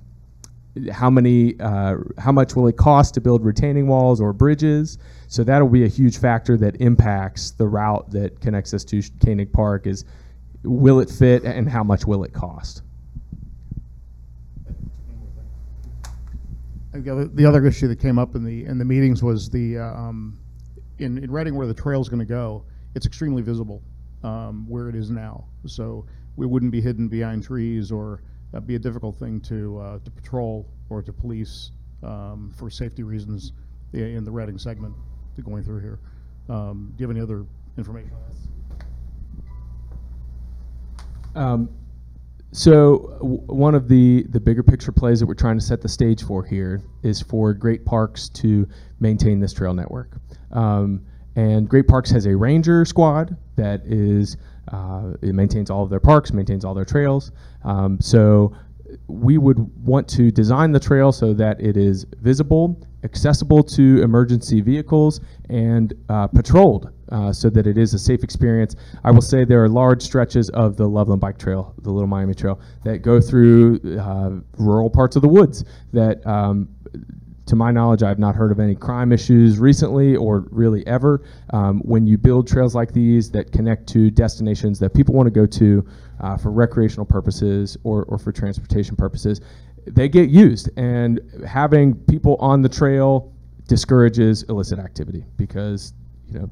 Speaker 11: how many uh, how much will it cost to build retaining walls or bridges? So that'll be a huge factor that impacts the route that connects us to Koenig Park is will it fit and how much will it cost?
Speaker 2: The other, issue that came up in the, in the meetings was the, uh, um, in, in Reading where the trail is gonna go, it's extremely visible, um, where it is now. So we wouldn't be hidden behind trees or that'd be a difficult thing to, uh, to patrol or to police, um, for safety reasons in the Reading segment going through here. Um, do you have any other information?
Speaker 11: Um, so one of the the bigger picture plays that we're trying to set the stage for here is for Great Parks to maintain this trail network. Um, and Great Parks has a ranger squad that is uh, it maintains all of their parks, maintains all their trails. Um, so we would want to design the trail so that it is visible, accessible to emergency vehicles, and uh, patrolled uh, so that it is a safe experience. I will say there are large stretches of the Loveland Bike Trail, the Little Miami Trail, that go through uh, rural parts of the woods that. Um, to my knowledge, I've not heard of any crime issues recently or really ever. Um, when you build trails like these that connect to destinations that people want to go to uh, for recreational purposes or, or for transportation purposes, they get used. And having people on the trail discourages illicit activity because, you know,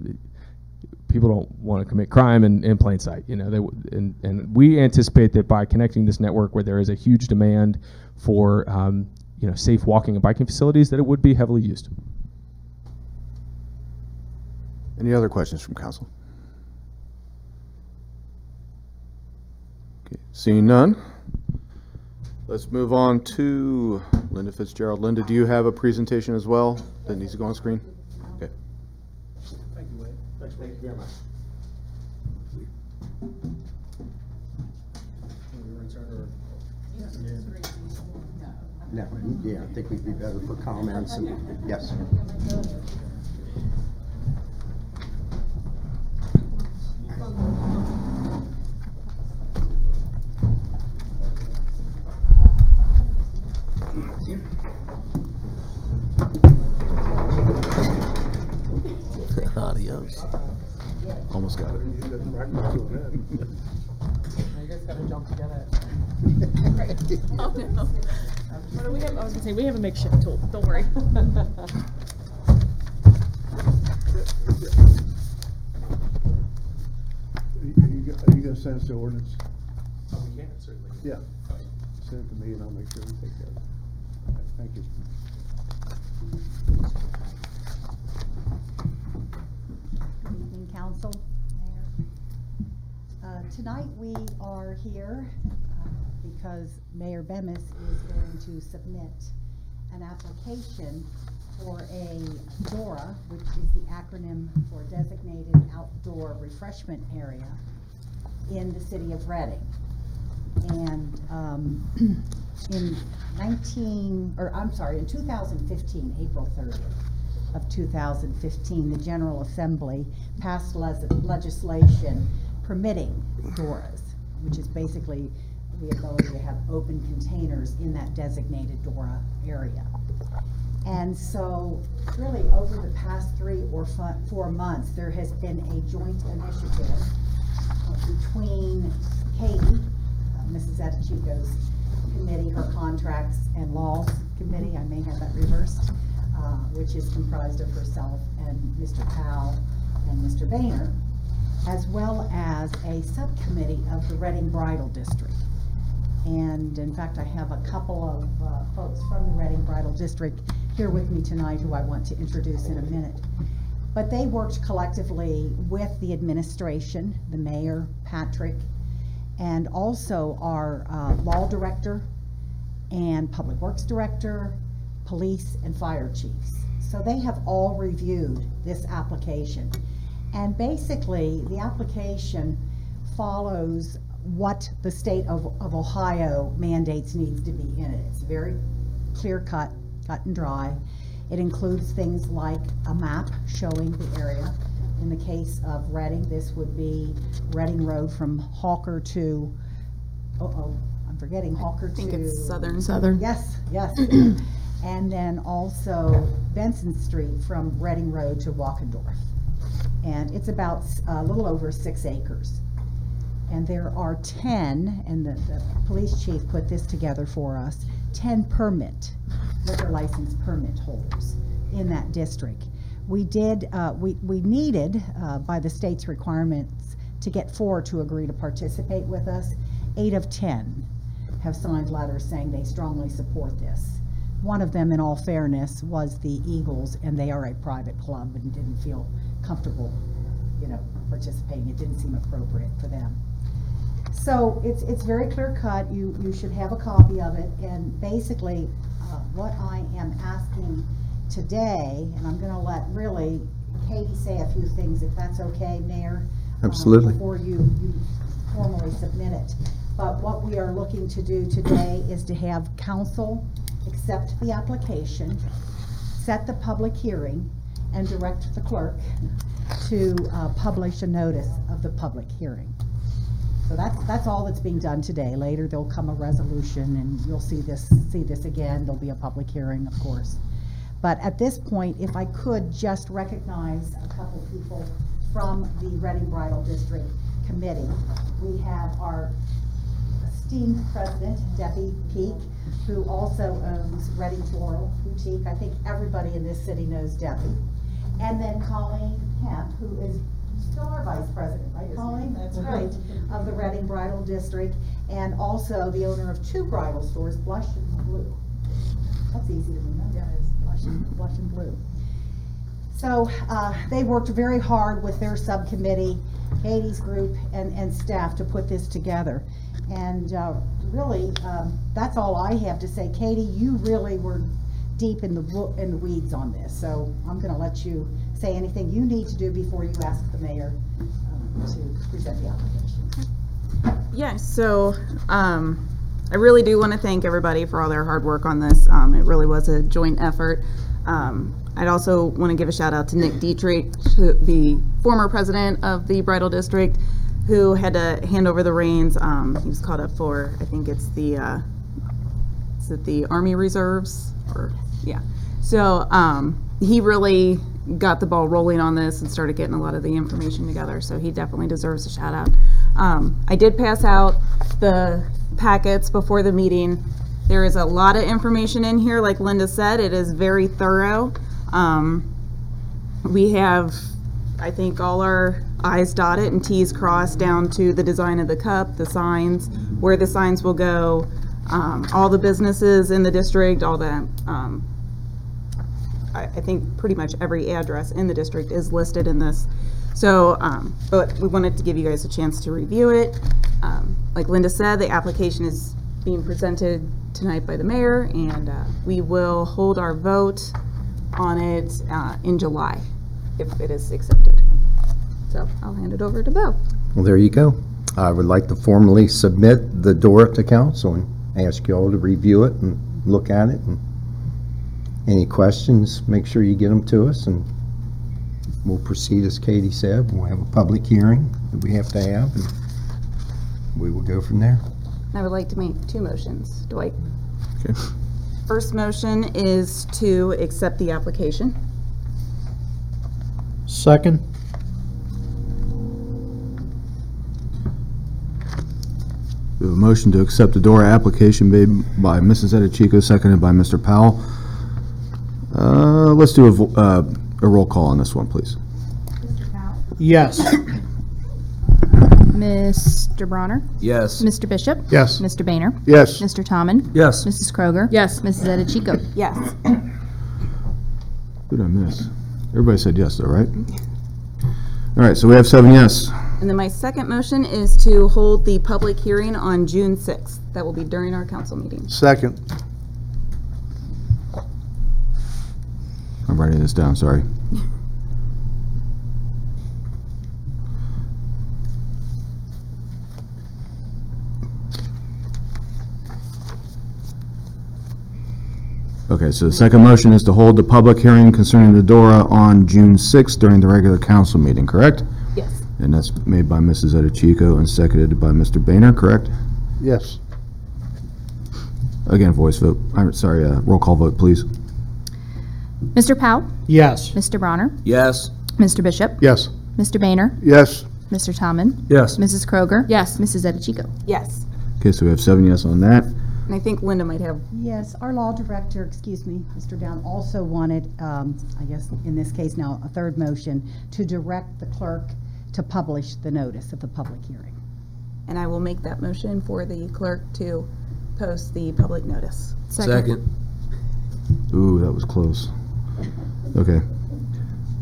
Speaker 11: people don't want to commit crime in, in plain sight. You know, they, and, and we anticipate that by connecting this network where there is a huge demand for um, you know safe walking and biking facilities, that it would be heavily used.
Speaker 1: Any other questions from council? Okay, seeing none. Let's move on to Linda Fitzgerald. Linda, do you have a presentation as well that needs to go on screen?
Speaker 4: No, yeah, I think we'd be better for comments and, yes.
Speaker 1: Adios. Almost got it. [laughs]
Speaker 3: Oh, no. What do we have? I was gonna say, we have a makeshift tool, don't worry.
Speaker 8: Are you, are you gonna send us the ordinance?
Speaker 11: Oh, we can certainly.
Speaker 8: Yeah. Send it to me and I'll make sure we take care of it. Thank you.
Speaker 12: Good evening, council, mayor. Uh, Tonight, we are here because Mayor Bemis is going to submit an application for a DORA, which is the acronym for Designated Outdoor Refreshment Area in the city of Reading. And um, [clears throat] in 19, or I'm sorry, in 2015, April 30th of 2015, the General Assembly passed legislation permitting DORAs, which is basically the ability to have open containers in that designated DORA area. And so, really, over the past three or four months, there has been a joint initiative between Katie, uh, Mrs. Etichico's committee, her contracts and laws committee, I may have that reversed, uh, which is comprised of herself and Mr. Powell and Mr. Boehner, as well as a subcommittee of the Reading Bridal District. And in fact, I have a couple of uh, folks from the Reading Bridal District here with me tonight who I want to introduce in a minute. But they worked collectively with the administration, the mayor, Patrick, and also our uh, law director and public works director, police and fire chiefs. So they have all reviewed this application. And basically, the application follows what the state of, of Ohio mandates needs to be in it. It's very clear cut, cut and dry. It includes things like a map showing the area. In the case of Reading, this would be Reading Road from Hawker to, oh, I'm forgetting Hawker to.
Speaker 9: think it's Southern. Southern.
Speaker 12: Yes, yes. [clears throat] And then also Benson Street from Reading Road to Walkendorf. And it's about uh, a little over six acres. And there are 10, and the, the police chief put this together for us, 10 permit, liquor license permit holders in that district. We did, uh, we, we needed, uh, by the state's requirements, to get four to agree to participate with us. Eight of 10 have signed letters saying they strongly support this. One of them, in all fairness, was the Eagles, and they are a private club and didn't feel comfortable, you know, participating. It didn't seem appropriate for them. So it's, it's very clear cut. You, you should have a copy of it. And basically, uh, what I am asking today, and I'm gonna let really Katie say a few things, if that's okay, Mayor. um,
Speaker 4: Absolutely.
Speaker 12: Before you, you formally submit it. But what we are looking to do today [clears throat] is to have council accept the application, set the public hearing, and direct the clerk to uh, publish a notice of the public hearing. So that's, that's all that's being done today. Later, there'll come a resolution, and you'll see this, see this again. There'll be a public hearing, of course. But at this point, if I could just recognize a couple people from the Reading Bridal District Committee. We have our esteemed president, Debbie Peak, who also owns Reading Floral Boutique. I think everybody in this city knows Debbie. And then Colleen Hemp, who is still our vice president, right, Colleen? That's right, of the Reading Bridal District, and also the owner of two bridal stores, Blush and Blue. That's easy to remember. Blush and, Blush and Blue. So, uh, they worked very hard with their subcommittee, Katie's group, and, and staff to put this together. And, uh, really, um, that's all I have to say. Katie, you really were deep in the, in the weeds on this, so I'm gonna let you say anything you need to do before you ask the mayor, um, to present the application.
Speaker 9: Yeah, so um, I really do want to thank everybody for all their hard work on this. Um, it really was a joint effort. Um, I'd also want to give a shout out to Nick Dietrich, the former president of the Bridal District, who had to hand over the reins. Um, he was caught up for, I think it's the, uh, is it the Army Reserves or yeah. So um, he really got the ball rolling on this and started getting a lot of the information together. So he definitely deserves a shout out. Um, I did pass out the packets before the meeting. There is a lot of information in here, like Linda said. It is very thorough. Um, we have, I think, all our I's dotted and T's crossed down to the design of the cup, the signs, where the signs will go, um, all the businesses in the district, all the, Um, I, I think pretty much every address in the district is listed in this. So, um, but we wanted to give you guys a chance to review it. Um, like Linda said, the application is being presented tonight by the mayor, and uh, we will hold our vote on it uh, in July if it is accepted. So I'll hand it over to Bo.
Speaker 4: Well, there you go. I would like to formally submit the DORA to council and ask you all to review it and look at it. and Any questions, make sure you get them to us, and we'll proceed as Katie said. We'll have a public hearing that we have to have, and we will go from there.
Speaker 9: I would like to make two motions. Dwight?
Speaker 1: Okay.
Speaker 9: First motion is to accept the application.
Speaker 13: Second?
Speaker 1: We have a motion to accept the DORA application made by Mrs. Edichico, seconded by Mr. Powell. Uh, let's do a, vo- uh, a roll call on this one, please.
Speaker 2: Yes. [coughs]
Speaker 13: Mr. Bronner?
Speaker 14: Yes.
Speaker 13: Mr. Bishop?
Speaker 2: Yes.
Speaker 13: Mr. Boehner?
Speaker 8: Yes.
Speaker 13: Mr. Tomman?
Speaker 7: Yes.
Speaker 13: Mrs. Kroger?
Speaker 3: Yes.
Speaker 13: Mrs. Edichico?
Speaker 9: Yes.
Speaker 1: Who did I miss? Everybody said yes, though, right? All right, so we have seven yes.
Speaker 9: And then my second motion is to hold the public hearing on June 6th. That will be during our council meeting.
Speaker 8: Second.
Speaker 1: I'm writing this down, sorry. Okay, so the second motion is to hold the public hearing concerning the DORA on June 6th during the regular council meeting, correct?
Speaker 9: Yes.
Speaker 1: And that's made by Mrs. Edichico and seconded by Mr. Boehner, correct?
Speaker 8: Yes.
Speaker 1: Again, voice vote, I'm sorry, uh, roll call vote, please.
Speaker 13: Mr. Powell?
Speaker 2: Yes.
Speaker 13: Mr. Bronner?
Speaker 14: Yes.
Speaker 13: Mr. Bishop?
Speaker 2: Yes.
Speaker 13: Mr. Boehner?
Speaker 8: Yes.
Speaker 13: Mr. Tomman?
Speaker 7: Yes.
Speaker 13: Mrs. Kroger?
Speaker 3: Yes.
Speaker 13: Mrs. Edichico?
Speaker 9: Yes.
Speaker 1: Okay, so we have seven yes on that.
Speaker 9: And I think Linda might have,
Speaker 12: Yes, our law director, excuse me, Mr. Down, also wanted, um, I guess in this case now, a third motion, to direct the clerk to publish the notice of the public hearing.
Speaker 9: and I will make that motion for the clerk to post the public notice.
Speaker 14: Second.
Speaker 1: Ooh, that was close. Okay.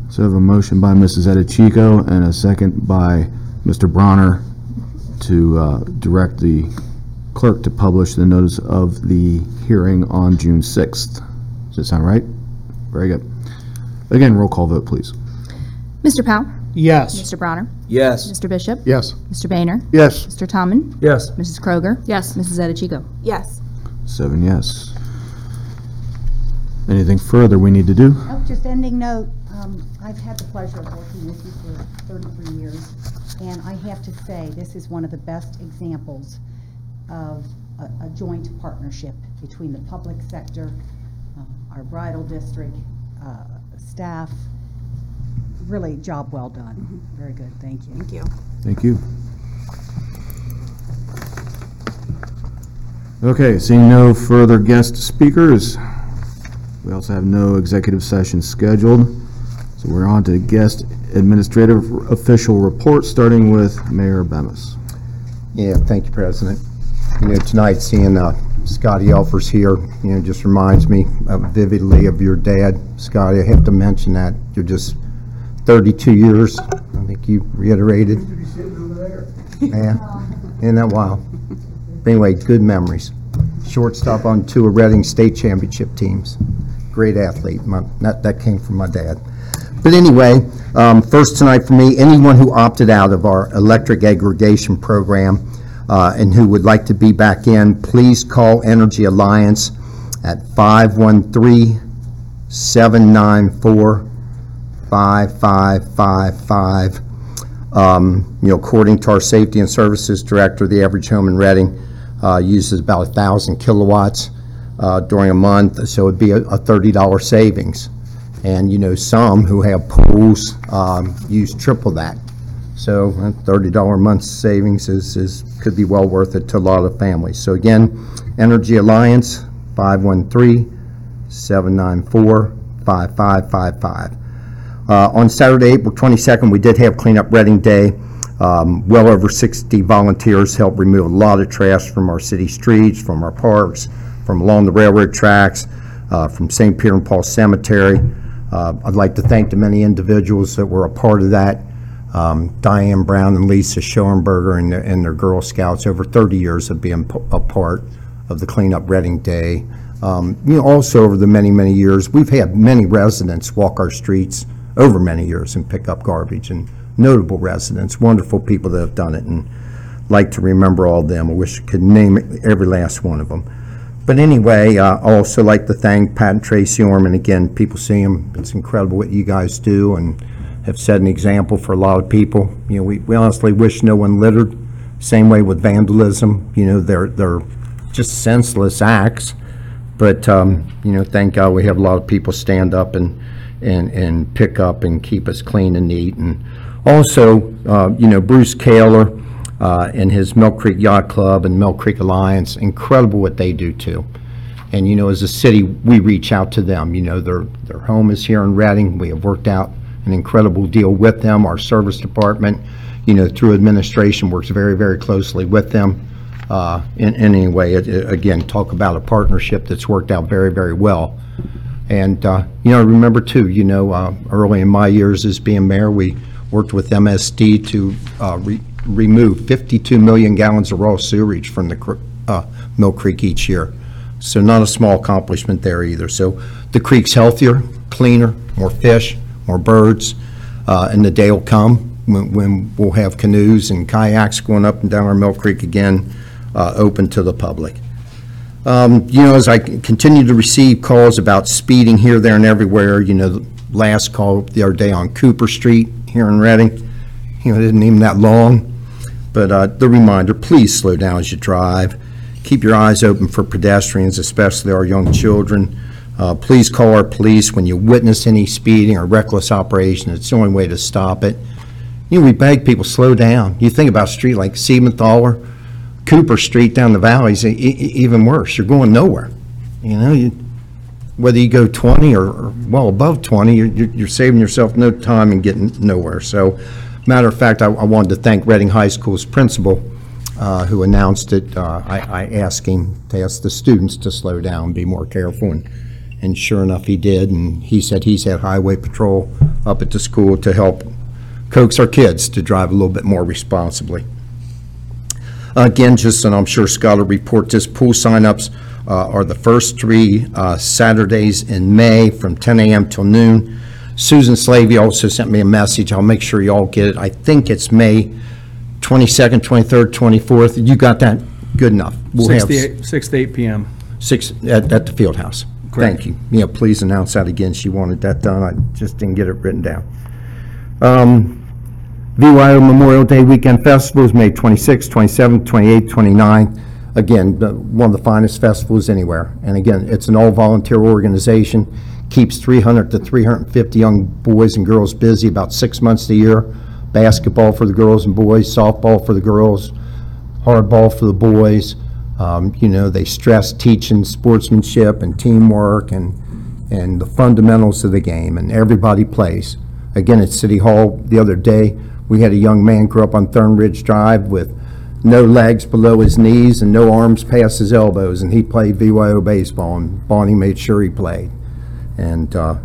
Speaker 1: So I have a motion by Mrs. Edichico and a second by Mr. Bronner to uh, direct the clerk to publish the notice of the hearing on June 6th. Does that sound right? Very good. Again, roll call vote, please.
Speaker 13: Mr. Powell?
Speaker 2: Yes.
Speaker 13: Mr. Bronner?
Speaker 14: Yes.
Speaker 13: Mr. Bishop?
Speaker 2: Yes.
Speaker 13: Mr. Boehner?
Speaker 8: Yes.
Speaker 13: Mr. Tomman?
Speaker 7: Yes.
Speaker 13: Mrs. Kroger?
Speaker 3: Yes.
Speaker 13: Mrs. Edichico?
Speaker 9: Yes.
Speaker 1: Seven yes. Anything further we need to do?
Speaker 12: Oh, just ending note, um, I've had the pleasure of working with you for thirty-three years, and I have to say, this is one of the best examples of a, a joint partnership between the public sector, uh, our bridal district, uh, staff. Really, job well done. Very good, thank you.
Speaker 9: Thank you.
Speaker 1: Thank you. Okay, seeing no further guest speakers, we also have no executive session scheduled. So we're on to guest administrative official reports, starting with Mayor Bemis.
Speaker 4: Yeah, thank you, President. You know, tonight, seeing uh, Scotty Elfers here, you know, just reminds me uh, vividly of your dad. Scotty, I have to mention that. You're just 32 years, I think you reiterated. Yeah, isn't that wild? But Anyway, good memories. Shortstop on two of Reading state championship teams. Great athlete. My, that, that came from my dad. But anyway, um, first tonight for me, anyone who opted out of our electric aggregation program uh, and who would like to be back in, please call Energy Alliance at 513-794-5555. Um, You know, according to our Safety and Services Director, the average home in Reading uh, uses about a 1,000 kilowatts uh, during a month, so it'd be a a $30 savings. And, you know, some who have pools um, use triple that. So a $30 a month savings is, is, could be well worth it to a lot of families. So again, Energy Alliance, 513-794-5555. Uh, On Saturday, April 22nd, we did have Clean Up Reading Day. Um, Well over 60 volunteers helped remove a lot of trash from our city streets, from our parks, from along the railroad tracks, uh, from St. Peter and Paul Cemetery. Uh, I'd like to thank the many individuals that were a part of that. Um, Diane Brown and Lisa Schoenberger and their, and their Girl Scouts, over 30 years of being a part of the Clean Up Reading Day. Um, You know, also over the many, many years, we've had many residents walk our streets over many years and pick up garbage, and notable residents, wonderful people that have done it, and like to remember all of them. I wish I could name every last one of them. But anyway, uh, I also like to thank Pat and Tracy Orman. Again, people see them, it's incredible what you guys do and have set an example for a lot of people. You know, we we honestly wish no one littered. Same way with vandalism, you know, they're, they're just senseless acts. But, um, you know, thank God we have a lot of people stand up and, and, and pick up and keep us clean and neat. And also, uh, you know, Bruce Kaler uh, and his Mill Creek Yacht Club and Mill Creek Alliance, incredible what they do too. And, you know, as a city, we reach out to them. You know, their, their home is here in Reading. We have worked out an incredible deal with them. Our service department, you know, through administration, works very, very closely with them. Uh, In, in any way, It- it- again, talk about a partnership that's worked out very, very well. And, uh, you know, I remember too, you know, uh, early in my years as being mayor, we worked with MSD to uh, re- remove 52 million gallons of raw sewage from the cr- uh, Mill Creek each year. So not a small accomplishment there either. So the creek's healthier, cleaner, more fish, more birds, uh, and the day will come when- when we'll have canoes and kayaks going up and down our Mill Creek again, uh, open to the public. Um, You know, as I continue to receive calls about speeding here, there, and everywhere, you know, the last call the other day on Cooper Street here in Reading, you know, it isn't even that long, but uh, the reminder, please slow down as you drive. Keep your eyes open for pedestrians, especially our young children. Uh, Please call our police when you witness any speeding or reckless operation. It's the only way to stop it. You know, we beg people, slow down. You think about a street like Siebenthaler, Cooper Street down the valleys, e- e- even worse, you're going nowhere. You know, you, whether you go 20 or, or well above 20, you're, you're you're saving yourself no time and getting nowhere. So, matter of fact, I, I wanted to thank Reading High School's principal, uh, who announced it. Uh, I, I asked him to ask the students to slow down, be more careful, and, and sure enough, he did. And he said he's had highway patrol up at the school to help coax our kids to drive a little bit more responsibly. Again, just, and I'm sure Scott will report this, pool signups uh, are the first three uh, Saturdays in May from 10 a.m. till noon. Susan Slavy also sent me a message. I'll make sure you all get it. I think it's May 22nd, 23rd, 24th. You got that? Good enough. We'll
Speaker 7: Six
Speaker 4: have
Speaker 7: to eight, six to eight PM.
Speaker 4: Six, at, at the field house.
Speaker 7: Correct.
Speaker 4: Thank you. Yeah, please announce that again. She wanted that done. I just didn't get it written down. Um, VYO Memorial Day Weekend Festival is May 26th, 27th, 28th, 29th. Again, one of the finest festivals anywhere. And again, it's an all-volunteer organization, keeps 300 to 350 young boys and girls busy about six months of the year. Basketball for the girls and boys, softball for the girls, hardball for the boys. Um, You know, they stress teaching sportsmanship and teamwork and, and the fundamentals of the game, and everybody plays. Again, at City Hall the other day, we had a young man grow up on Thorn Ridge Drive with no legs below his knees and no arms past his elbows, and he played VYO baseball, and Bonnie made sure he played. And uh,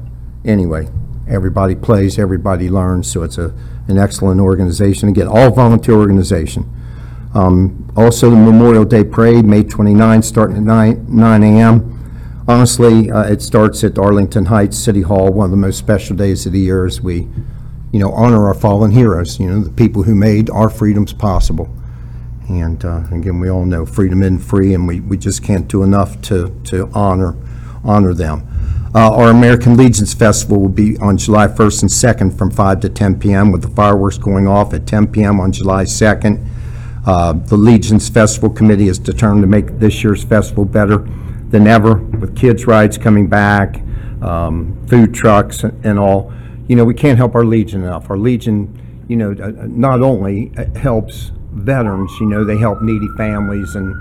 Speaker 4: anyway, everybody plays, everybody learns, so it's a, an excellent organization. Again, all volunteer organization. Um, Also, the Memorial Day Parade, May 29, starting at 9 9 a.m. Honestly, uh, it starts at Arlington Heights City Hall, one of the most special days of the year as we, you know, honor our fallen heroes, you know, the people who made our freedoms possible. And uh, again, we all know freedom isn't free, and we, we just can't do enough to, to honor, honor them. Uh, Our American Legions Festival will be on July 1st and 2nd from 5 to 10 p.m., with the fireworks going off at 10 p.m. on July 2nd. Uh, The Legions Festival Committee is determined to make this year's festival better than ever, with kids' rides coming back, um, food trucks and all. You know, we can't help our Legion enough. Our Legion, you know, uh, uh, not only uh, helps veterans, you know, they help needy families and,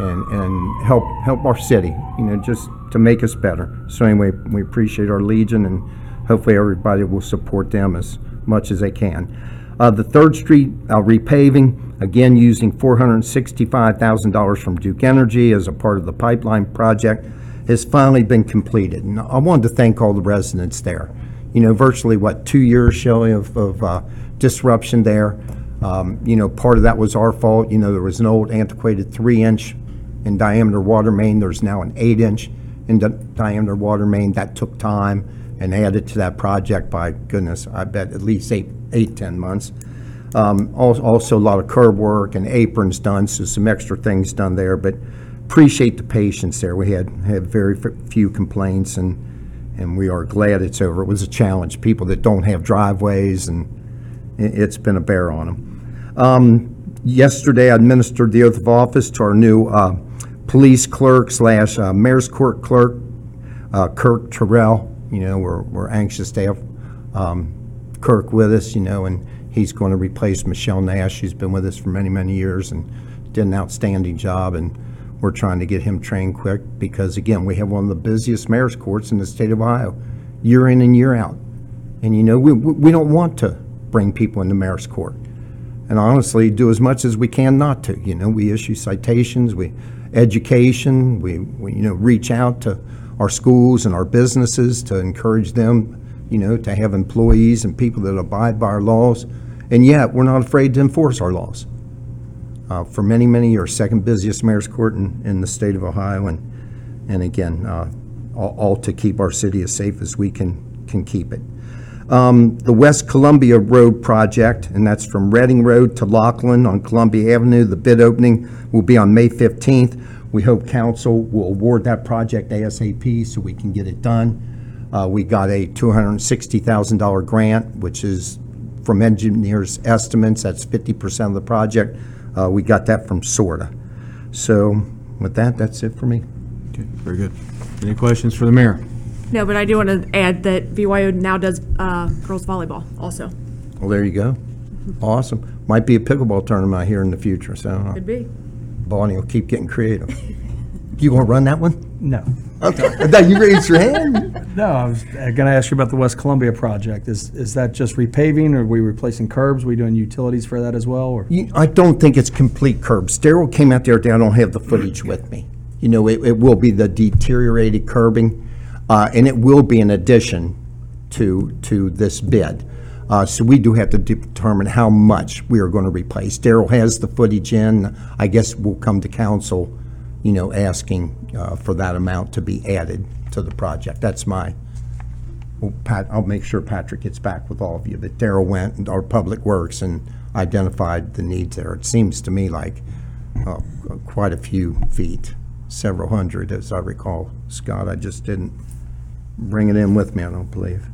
Speaker 4: and, and help, help our city, you know, just to make us better. So anyway, we appreciate our Legion, and hopefully everybody will support them as much as they can. Uh, The Third Street uh, repaving, again, using $465,000 from Duke Energy as a part of the pipeline project, has finally been completed. And I wanted to thank all the residents there. You know, virtually, what, two years, Shelley, of, of uh, disruption there. Um, You know, part of that was our fault. You know, there was an old antiquated three-inch in diameter water main. There's now an eight-inch in di- diameter water main. That took time and added to that project by, goodness, I bet at least eight, eight, 10 months. Um, al- Also, a lot of curb work and aprons done, so some extra things done there, but appreciate the patience there. We had, had very f- few complaints, and, and we are glad it's over. It was a challenge, people that don't have driveways, and it's been a bear on them. Um, Yesterday, I administered the oath of office to our new uh, police clerk slash uh, mayor's court clerk, uh, Kirk Terrell. You know, we're, we're anxious to have um, Kirk with us, you know, and he's going to replace Michelle Nash, who's been with us for many, many years and did an outstanding job. And we're trying to get him trained quick because, again, we have one of the busiest mayor's courts in the state of Ohio, year in and year out. And, you know, we, we don't want to bring people into mayor's court. And honestly, do as much as we can not to. You know, we issue citations, we, education, we, we, you know, reach out to our schools and our businesses to encourage them, you know, to have employees and people that abide by our laws. And yet, we're not afraid to enforce our laws. Uh, for many, many years, second busiest mayor's court in, in the state of Ohio. And, and again, uh, all, all to keep our city as safe as we can, can keep it. Um, The West Columbia Road project, and that's from Reading Road to Lockland on Columbia Avenue. The bid opening will be on May 15th. We hope council will award that project ASAP so we can get it done. Uh, We got a $260,000 grant, which is from engineers' estimates, that's 50% of the project. Uh, We got that from SORTA. So with that, that's it for me.
Speaker 1: Okay, very good. Any questions for the mayor?
Speaker 3: No, but I do want to add that VYO now does uh, girls volleyball also.
Speaker 4: Well, there you go. Awesome. Might be a pickleball tournament here in the future, so uh,
Speaker 3: Could be.
Speaker 4: Bonnie will keep getting creative. [laughs] You to run that one?
Speaker 7: No.
Speaker 4: Okay. I thought you raised your hand.
Speaker 7: No, I was going to ask you about the West Columbia project. Is, is that just repaving, or are we replacing curbs? we doing utilities for that as well, or?
Speaker 4: You- I don't think it's complete curbs. Daryl came out there, I don't have the footage with me. You know, it, it will be the deteriorated curbing, uh, and it will be an addition to, to this bid. Uh, so we do have to determine how much we are going to replace. Daryl has the footage in. I guess we'll come to council, you know, asking, uh, for that amount to be added to the project. That's my, well, Pat, I'll make sure Patrick gets back with all of you, but Daryl went, and our Public Works, and identified the needs there. It seems to me like uh, quite a few feet, several hundred, as I recall. Scott, I just didn't bring it in with me, I don't believe.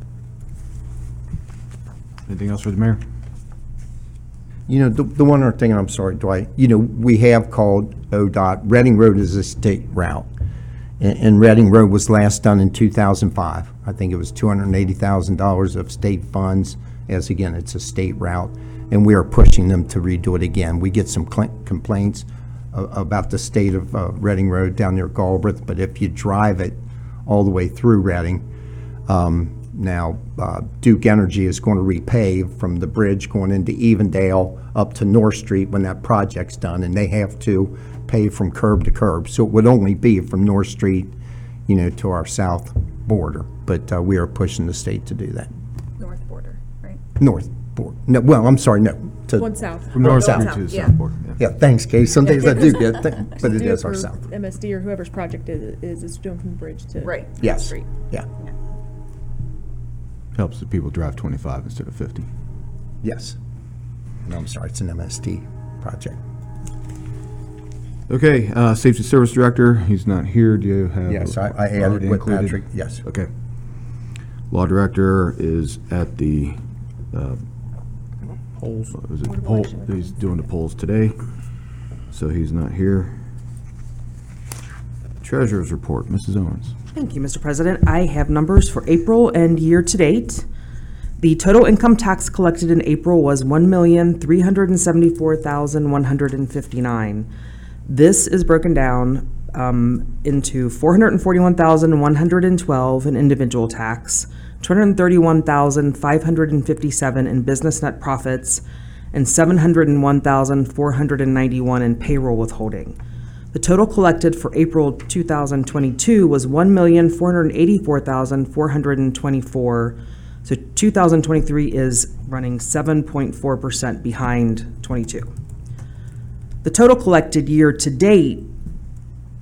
Speaker 1: Anything else for the mayor?
Speaker 4: You know, the, the one other thing, and I'm sorry, Dwight, you know, we have called ODOT, Reading Road is a state route. And, and Reading Road was last done in 2005. I think it was $280,000 of state funds, as again, it's a state route. And we are pushing them to redo it again. We get some cl- complaints about the state of uh, Reading Road down near Galbraith, but if you drive it all the way through Reading, um, Now, uh, Duke Energy is going to repave from the bridge going into Evendale up to North Street when that project's done, and they have to pave from curb to curb. So it would only be from North Street, you know, to our south border. But uh, we are pushing the state to do that.
Speaker 3: North border, right?
Speaker 4: North border, no, well, I'm sorry, no. to-
Speaker 3: One south.
Speaker 1: From North
Speaker 4: South.
Speaker 1: Street to the
Speaker 3: yeah.
Speaker 1: south border, yeah.
Speaker 4: Yeah, thanks, Kay. Some days I do get, [laughs] th- but it is our south.
Speaker 3: MSD or whoever's project is, is, is doing from the bridge to.
Speaker 9: Right.
Speaker 4: Yes,
Speaker 3: Street.
Speaker 4: yeah,
Speaker 1: Helps if people drive 25 instead of 50.
Speaker 4: yes. No, I'm sorry, it's an MSD project.
Speaker 1: Okay, uh, Safety Service Director, he's not here. Do you have?
Speaker 4: Yes, I- I added
Speaker 1: already
Speaker 4: with
Speaker 1: included?
Speaker 4: Patrick, yes.
Speaker 1: Okay. Law Director is at the, uh, polls, is it the poll? He's doing the polls today, so he's not here. Treasurer's Report, Mrs. Owens.
Speaker 11: Thank you, Mr. President. I have numbers for April and year-to-date. The total income tax collected in April was one million, three hundred and seventy-four thousand, one hundred and fifty-nine. This is broken down um, into four hundred and forty-one thousand, one hundred and twelve in individual tax, two hundred and thirty-one thousand, five hundred and fifty-seven in business net profits, and seven hundred and one thousand, four hundred and ninety-one in payroll withholding. The total collected for April 2022 was 1,484,424. So 2023 is running 7.4% behind 22. The total collected year-to-date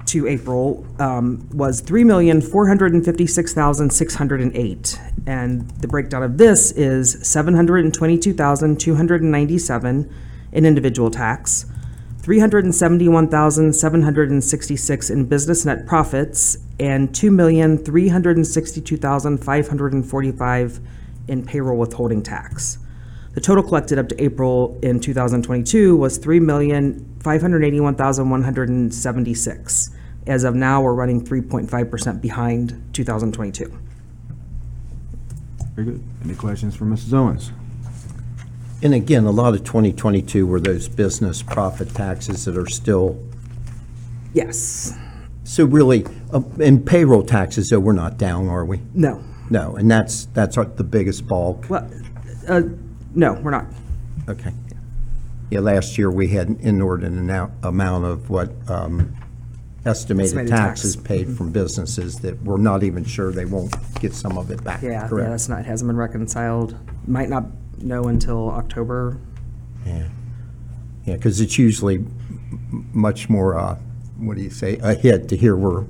Speaker 11: to April um, was 3,456,608. And the breakdown of this is 722,297 in individual tax, 371,766 in business net profits, and 2,362,545 in payroll withholding tax. The total collected up to April in 2022 was 3,581,176. As of now, we're running 3.5% behind 2022.
Speaker 1: Very good. Any questions for Mrs. Owens?
Speaker 4: And again, a lot of 2022 were those business profit taxes that are still
Speaker 14: Yes.
Speaker 4: So really, uh, in payroll taxes, though, we're not down, are we?
Speaker 14: No.
Speaker 4: No, and that's, that's our- the biggest bulk.
Speaker 14: Well, uh, no, we're not.
Speaker 4: Okay. Yeah, last year, we had an inordinate amou- amount of what um, estimated
Speaker 14: Estimated tax.
Speaker 4: taxes paid from businesses that we're not even sure they won't get some of it back.
Speaker 14: Yeah, yeah,
Speaker 4: Correct.
Speaker 14: that's not, hasn't been reconciled. Might not know until October.
Speaker 4: Yeah, yeah, because it's usually m- much more, uh, what do you say, a hit to hear we're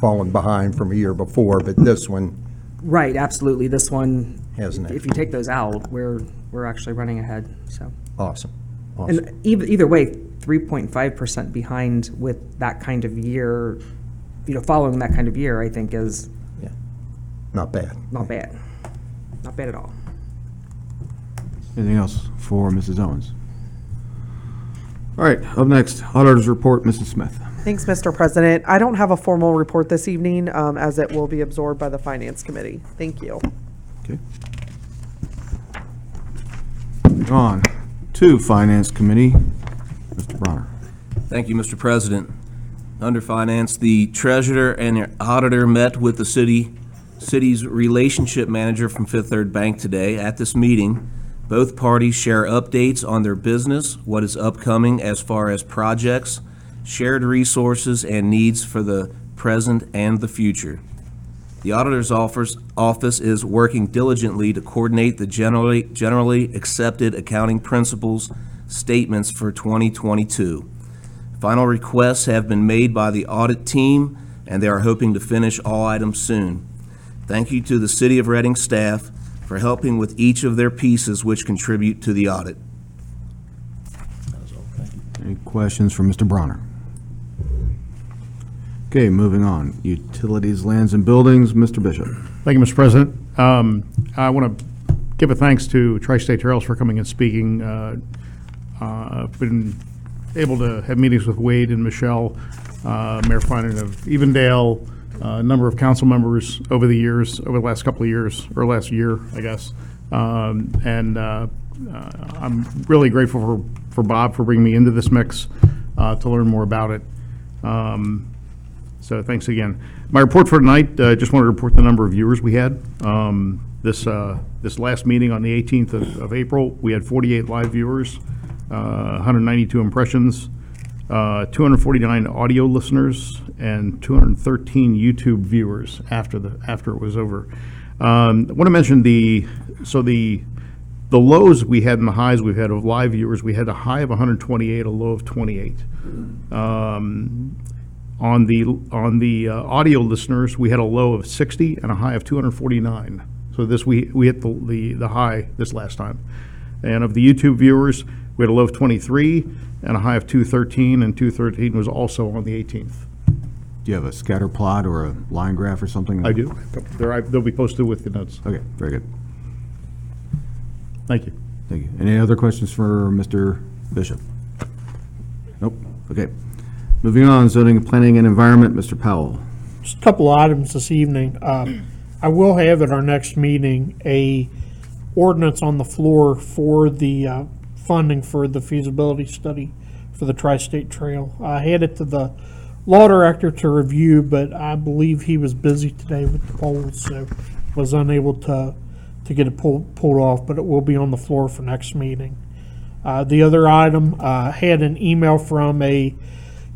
Speaker 4: falling behind from a year before, but this one
Speaker 14: Right, absolutely. This one,
Speaker 4: hasn't
Speaker 14: if
Speaker 4: it?
Speaker 14: you take those out, we're, we're actually running ahead, so.
Speaker 4: Awesome, awesome.
Speaker 14: And either, either way, three point five percent behind with that kind of year, you know, following that kind of year, I think is Yeah.
Speaker 4: Not bad.
Speaker 14: not bad. Not bad at all.
Speaker 1: Anything else for Mrs. Owens? All right, up next, auditor's report, Mrs. Smith.
Speaker 15: Thanks, Mr. President. I don't have a formal report this evening, um, as it will be absorbed by the Finance Committee. Thank you.
Speaker 1: Okay. On to Finance Committee, Mr. Bronner.
Speaker 16: Thank you, Mr. President. Under Finance, the treasurer and the auditor met with the city, city's relationship manager from Fifth Third Bank today. At this meeting, both parties share updates on their business, what is upcoming as far as projects, shared resources, and needs for the present and the future. The auditor's office, is working diligently to coordinate the generally, generally accepted accounting principles statements for 2022. Final requests have been made by the audit team, and they are hoping to finish all items soon. Thank you to the City of Reading staff for helping with each of their pieces which contribute to the audit.
Speaker 1: Any questions for Mr. Bronner? Okay, moving on. Utilities, lands, and buildings, Mr. Bishop.
Speaker 2: Thank you, Mr. President. Um, I want to give a thanks to Tri-State Trails for coming and speaking. Uh, uh, I've been able to have meetings with Wade and Michelle, uh, Mayor Finan of Evendale, uh, a number of council members over the years, over the last couple of years, or last year, I guess. Um, And uh, uh, I'm really grateful for, for Bob for bringing me into this mix uh, to learn more about it. Um, so thanks again. My report for tonight, uh, just wanted to report the number of viewers we had. Um, This, uh, this last meeting on the 18th of of April, we had 48 live viewers, uh, 192 impressions, uh, 249 audio listeners, and 213 YouTube viewers after the, after it was over. Um, I want to mention the, so the, the lows we had and the highs we've had of live viewers, we had a high of 128, a low of 28. Um, On the, on the uh, audio listeners, we had a low of 60 and a high of 249. So this, we, we hit the, the, the high this last time. And of the YouTube viewers, we had a low of 23 and a high of 213, and 213 was also on the 18th.
Speaker 1: Do you have a scatter plot or a line graph or something?
Speaker 2: I do. They're, they'll be posted with the notes.
Speaker 1: Okay, very good.
Speaker 2: Thank you.
Speaker 1: Thank you. Any other questions for Mr. Bishop? Nope. Okay. Moving on, zoning, planning, and environment, Mr. Powell.
Speaker 17: Just a couple of items this evening. Uh, I will have at our next meeting a ordinance on the floor for the uh, funding for the feasibility study for the Tri-State Trail. I had it to the law director to review, but I believe he was busy today with the polls, so was unable to, to get it pulled, pulled off, but it will be on the floor for next meeting. Uh, The other item, uh, had an email from a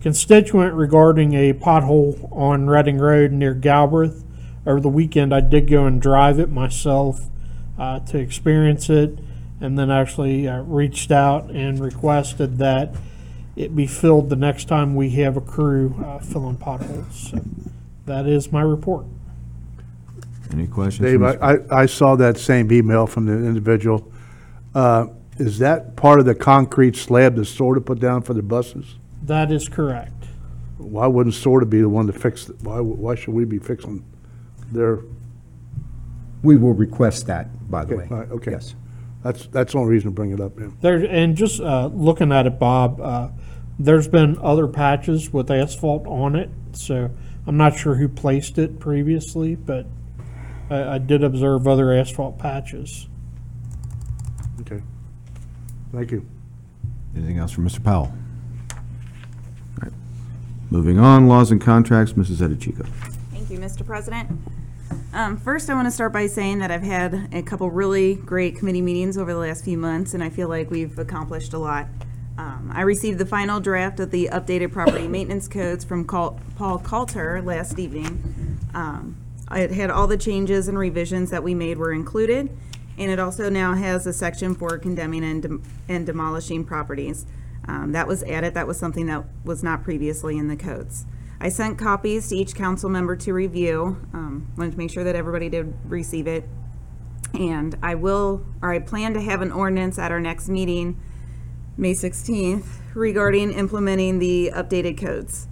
Speaker 17: constituent regarding a pothole on Reading Road near Galbraith. Over the weekend, I did go and drive it myself uh, to experience it, and then actually uh, reached out and requested that it be filled the next time we have a crew uh, filling potholes. So that is my report.
Speaker 1: Any questions?
Speaker 8: Dave, I, I I saw that same email from the individual. Uh, Is that part of the concrete slab that SORTA put down for the buses?
Speaker 17: That is correct.
Speaker 8: Why wouldn't SORTA be the one to fix it? Why, why should we be fixing their?
Speaker 4: We will request that, by the way.
Speaker 8: Okay, all right, okay.
Speaker 4: Yes.
Speaker 8: That's, that's the only reason to bring it up, yeah.
Speaker 17: There, and just uh, looking at it, Bob, uh, there's been other patches with asphalt on it, so I'm not sure who placed it previously, but I, I did observe other asphalt patches.
Speaker 8: Okay. Thank you.
Speaker 1: Anything else from Mr. Powell? All right. Moving on, laws and contracts, Mrs. Edichico.
Speaker 9: Thank you, Mr. President. Um, First, I want to start by saying that I've had a couple really great committee meetings over the last few months, and I feel like we've accomplished a lot. Um, I received the final draft of the updated property [coughs] maintenance codes from Col- Paul Coulter last evening. Um, It had all the changes and revisions that we made were included, and it also now has a section for condemning and dem- and demolishing properties. Um, That was added, that was something that was not previously in the codes. I sent copies to each council member to review. Um, Wanted to make sure that everybody did receive it. And I will, or I plan to have an ordinance at our next meeting, May 16th, regarding implementing the updated codes.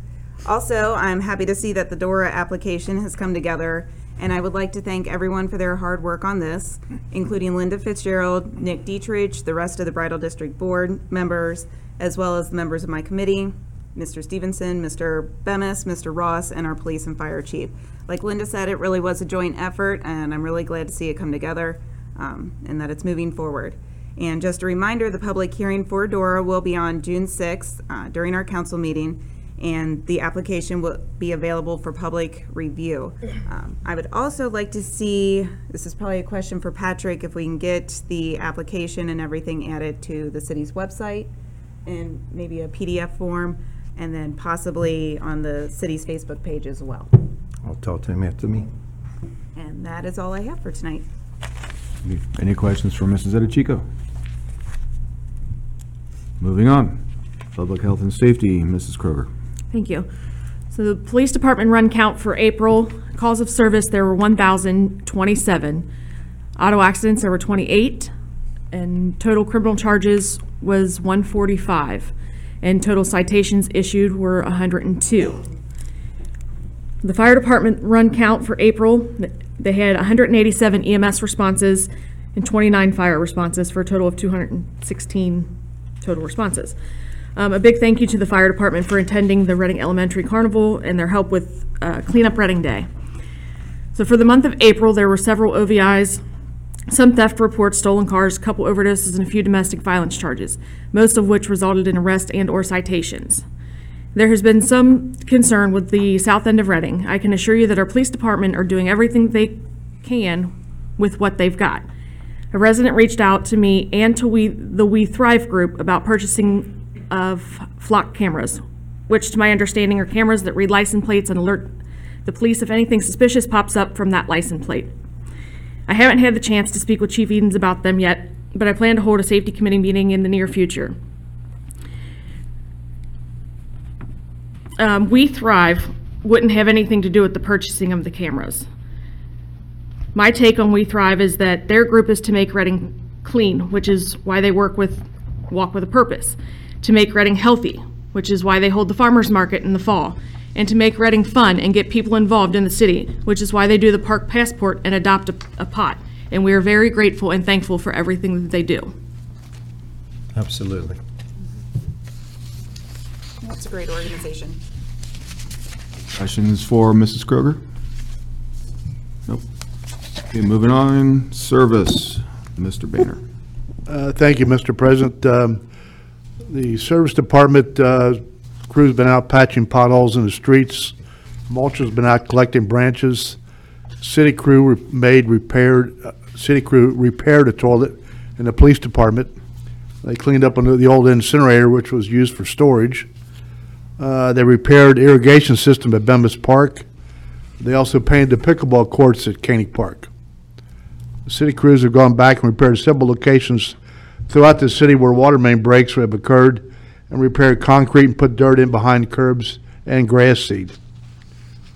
Speaker 9: Also, I'm happy to see that the DORA application has come together, and I would like to thank everyone for their hard work on this, including Linda Fitzgerald, Nick Dietrich, the rest of the Bridal District Board members, as well as the members of my committee, Mr. Stevenson, Mr. Bemis, Mr. Ross, and our police and fire chief. Like Linda said, it really was a joint effort, and I'm really glad to see it come together um, and that it's moving forward. And just a reminder, the public hearing for DORA will be on June 6th uh, during our council meeting, and the application will be available for public review. Um, I would also like to see, this is probably a question for Patrick, if we can get the application and everything added to the city's website in maybe a PDF form, and then possibly on the city's Facebook page as well.
Speaker 4: I'll talk to him after me.
Speaker 9: And that is all I have for tonight.
Speaker 1: Any- Any questions for Mrs. Edichico? Moving on, public health and safety, Mrs. Kroger.
Speaker 3: Thank you. So the police department run count for April, calls of service, there were 1,027. Auto accidents, there were 28. And total criminal charges was 145. And total citations issued were 102. The fire department run count for April, they had 187 EMS responses and 29 fire responses for a total of 216 total responses. Um, a big thank you to the fire department for attending the Reading Elementary Carnival and their help with uh, Cleanup Reading Day. So for the month of April, there were several OVIs, some theft reports, stolen cars, couple overdoses, and a few domestic violence charges, most of which resulted in arrest and/or citations. There has been some concern with the south end of Reading. I can assure you that our police department are doing everything they can with what they've got. A resident reached out to me and to we, the We Thrive group about purchasing of flock cameras, which to my understanding are cameras that read license plates and alert the police if anything suspicious pops up from that license plate. I haven't had the chance to speak with Chief Edens about them yet, but I plan to hold a safety committee meeting in the near future. um, We Thrive wouldn't have anything to do with the purchasing of the cameras. My take on We Thrive is that their group is to make Reading clean, which is why they work with Walk with a Purpose, to make Reading healthy, which is why they hold the farmers market in the fall, and to make Reading fun and get people involved in the city, which is why they do the park passport and adopt a, a pot. And we are very grateful and thankful for everything that they do.
Speaker 4: Absolutely.
Speaker 9: That's a great organization.
Speaker 1: Questions for Mrs. Kroger? Nope. Okay, moving on, service, Mr. Boehner.
Speaker 8: Uh, Thank you, Mr. President. Um, The Service Department uh, crew's been out patching potholes in the streets. Mulcher's been out collecting branches. City crew re- made repaired, uh, city crew repaired a toilet in the police department. They cleaned up under the old incinerator, which was used for storage. Uh, They repaired irrigation system at Bemis Park. They also painted the pickleball courts at Caney Park. The City crews have gone back and repaired several locations throughout the city where water main breaks have occurred and repaired concrete and put dirt in behind curbs and grass seed.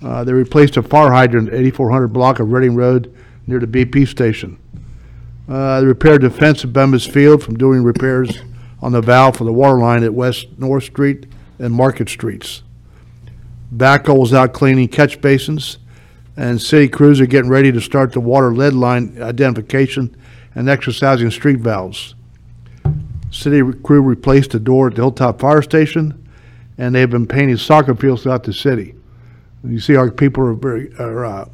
Speaker 8: Uh, They replaced a fire hydrant at 8400 block of Reading Road near the BP station. Uh, They repaired the fence at Bemis Field from doing repairs on the valve for the water line at West North Street and Market Streets. Backhoe was out cleaning catch basins, and city crews are getting ready to start the water lead line identification and exercising street valves. City crew replaced the door at the Hilltop Fire Station, and they've been painting soccer fields throughout the city. You see our people are very, are, uh,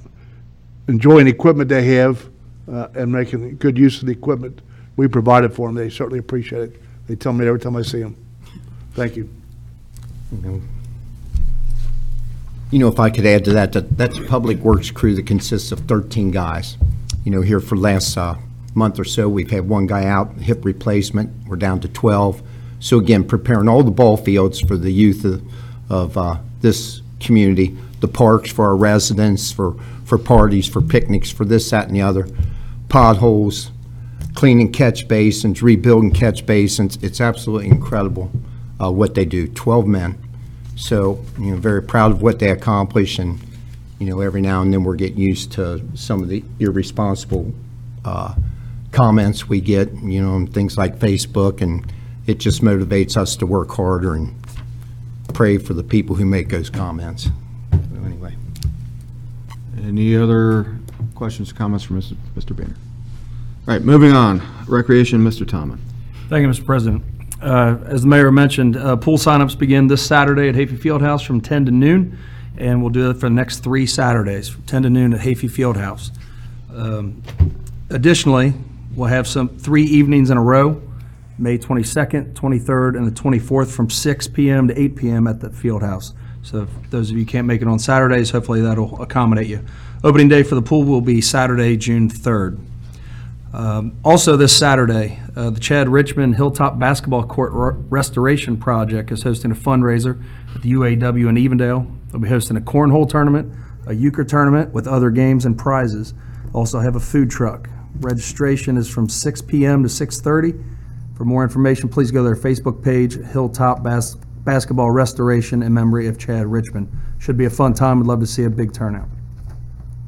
Speaker 8: enjoying the equipment they have, uh, and making good use of the equipment we provided for them. They certainly appreciate it. They tell me every time I see them. Thank you.
Speaker 4: You know, if I could add to that, that that's a Public Works crew that consists of 13 guys. You know, here for last uh, month or so, we've had one guy out, hip replacement, we're down to 12. So again, preparing all the ball fields for the youth of, of uh, this community, the parks for our residents, for, for parties, for picnics, for this, that, and the other, potholes, cleaning catch basins, rebuilding catch basins. It's absolutely incredible uh, what they do, 12 men. So, you know, very proud of what they accomplish, and, you know, every now and then we're getting used to some of the irresponsible uh, comments we get, you know, and things like Facebook, and it just motivates us to work harder and pray for the people who make those comments. So Anyway.
Speaker 1: Any other questions or comments from Mr. Mr. Boehner? All right, moving on. Recreation, Mr. Tomlin.
Speaker 7: Thank you, Mr. President. Uh, As the mayor mentioned, uh, pool signups begin this Saturday at Hayfie Fieldhouse from 10 to noon, and we'll do it for the next three Saturdays, from 10 to noon at Hayfie Fieldhouse. Um, Additionally, we'll have some, three evenings in a row, May 22nd, 23rd, and the 24th, from 6 PM to 8 PM at the Fieldhouse. So if those of you can't make it on Saturdays, hopefully that'll accommodate you. Opening day for the pool will be Saturday, June 3rd. Um, Also, this Saturday, uh, the Chad Richmond Hilltop Basketball Court Re- Restoration Project is hosting a fundraiser at the UAW in Evendale. They'll be hosting a cornhole tournament, a euchre tournament with other games and prizes. Also have a food truck. Registration is from 6 PM to 6:30. For more information, please go to their Facebook page, Hilltop Bas- Basketball Restoration in memory of Chad Richmond. Should be a fun time. Would love to see a big turnout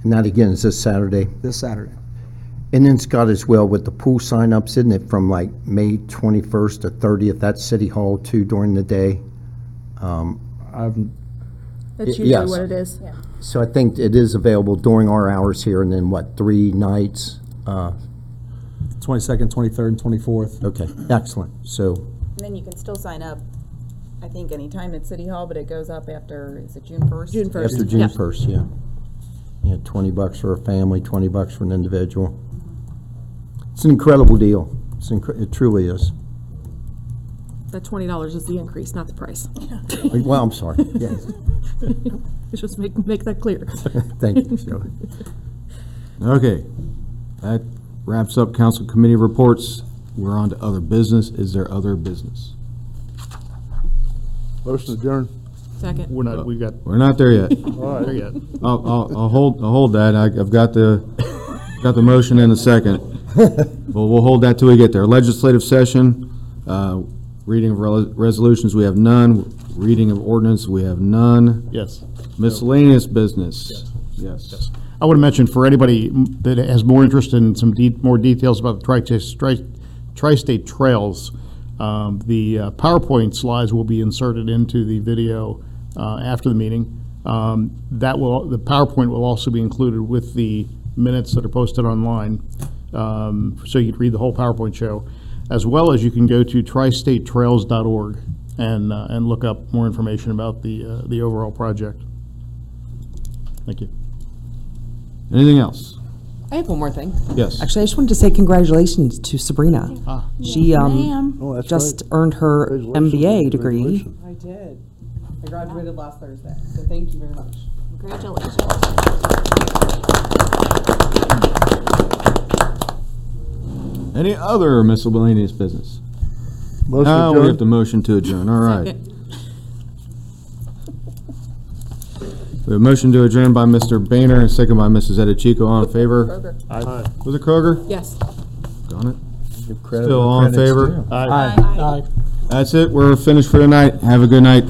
Speaker 4: And that again is this Saturday.
Speaker 7: this Saturday.
Speaker 4: And then Scott as well with the pool signups, isn't it, from like May 21st to 30th, that's City Hall too during the day? Um,
Speaker 7: I've
Speaker 3: That's
Speaker 4: Y-
Speaker 3: usually
Speaker 4: yes.
Speaker 3: what it is.
Speaker 4: So I think it is available during our hours here and then what, three nights? Uh,
Speaker 7: 22nd, 23rd, and 24th.
Speaker 4: Okay, excellent. So,
Speaker 18: And then you can still sign up, I think, anytime at City Hall, but it goes up after, is it June first?
Speaker 3: June first.
Speaker 4: after June
Speaker 3: Yeah.
Speaker 4: 1st, yeah. Yeah, 20 bucks for a family, 20 bucks for an individual. It's an incredible deal. It's incre- It truly is.
Speaker 3: That twenty dollars is the increase, not the price. [laughs]
Speaker 4: Well, I'm sorry. [laughs] Yes.
Speaker 3: Let's just make, make that clear. [laughs]
Speaker 4: Thank you, Shirley.
Speaker 1: Okay, that wraps up council committee reports. We're on to other business. Is there other business?
Speaker 8: Motion adjourned.
Speaker 3: Second.
Speaker 2: We're not, we got,
Speaker 1: We're not there yet.
Speaker 2: all there yet.
Speaker 1: I'll, I'll, I'll hold, I'll hold that. I- I've got the, got the motion in a second. [laughs] But we'll hold that till we get there. Legislative session, uh, reading of rel- resolutions, we have none. Reading of ordinance, we have none.
Speaker 2: Yes.
Speaker 1: Miscellaneous business. Yes. Yes.
Speaker 2: I would mention for anybody that has more interest in some de- more details about the tri-state, tri- tri-state trails, um, the uh, PowerPoint slides will be inserted into the video uh, after the meeting. Um, That will, the PowerPoint will also be included with the minutes that are posted online, um, so you can read the whole PowerPoint show, as well as you can go to tristatetrails.org and, uh, and look up more information about the, uh, the overall project. Thank you.
Speaker 1: Anything else?
Speaker 14: I have one more thing.
Speaker 1: Yes.
Speaker 14: Actually, I just wanted to say congratulations to Sabrina. Ah. She um,
Speaker 8: Oh, that's
Speaker 14: just
Speaker 8: right.
Speaker 14: earned her
Speaker 8: Congratulations.
Speaker 14: MBA degree.
Speaker 8: Congratulations.
Speaker 14: I did. I graduated last Thursday, so thank you very much.
Speaker 3: Congratulations.
Speaker 1: Any other miscellaneous business?
Speaker 8: Motion
Speaker 1: Now we have
Speaker 8: adjourned.
Speaker 1: to motion to adjourn. All right. [laughs] We have a motion to adjourn by Mr. Boehner and second by Mrs. Edichico. All in favor?
Speaker 2: Aye.
Speaker 1: Was it Kroger?
Speaker 3: Yes.
Speaker 1: Got it.
Speaker 4: Give credit
Speaker 1: Still
Speaker 4: where
Speaker 1: all in
Speaker 4: credit's
Speaker 1: favor?
Speaker 4: due.
Speaker 2: Aye.
Speaker 17: Aye.
Speaker 1: That's it. We're finished for tonight. Have a good night.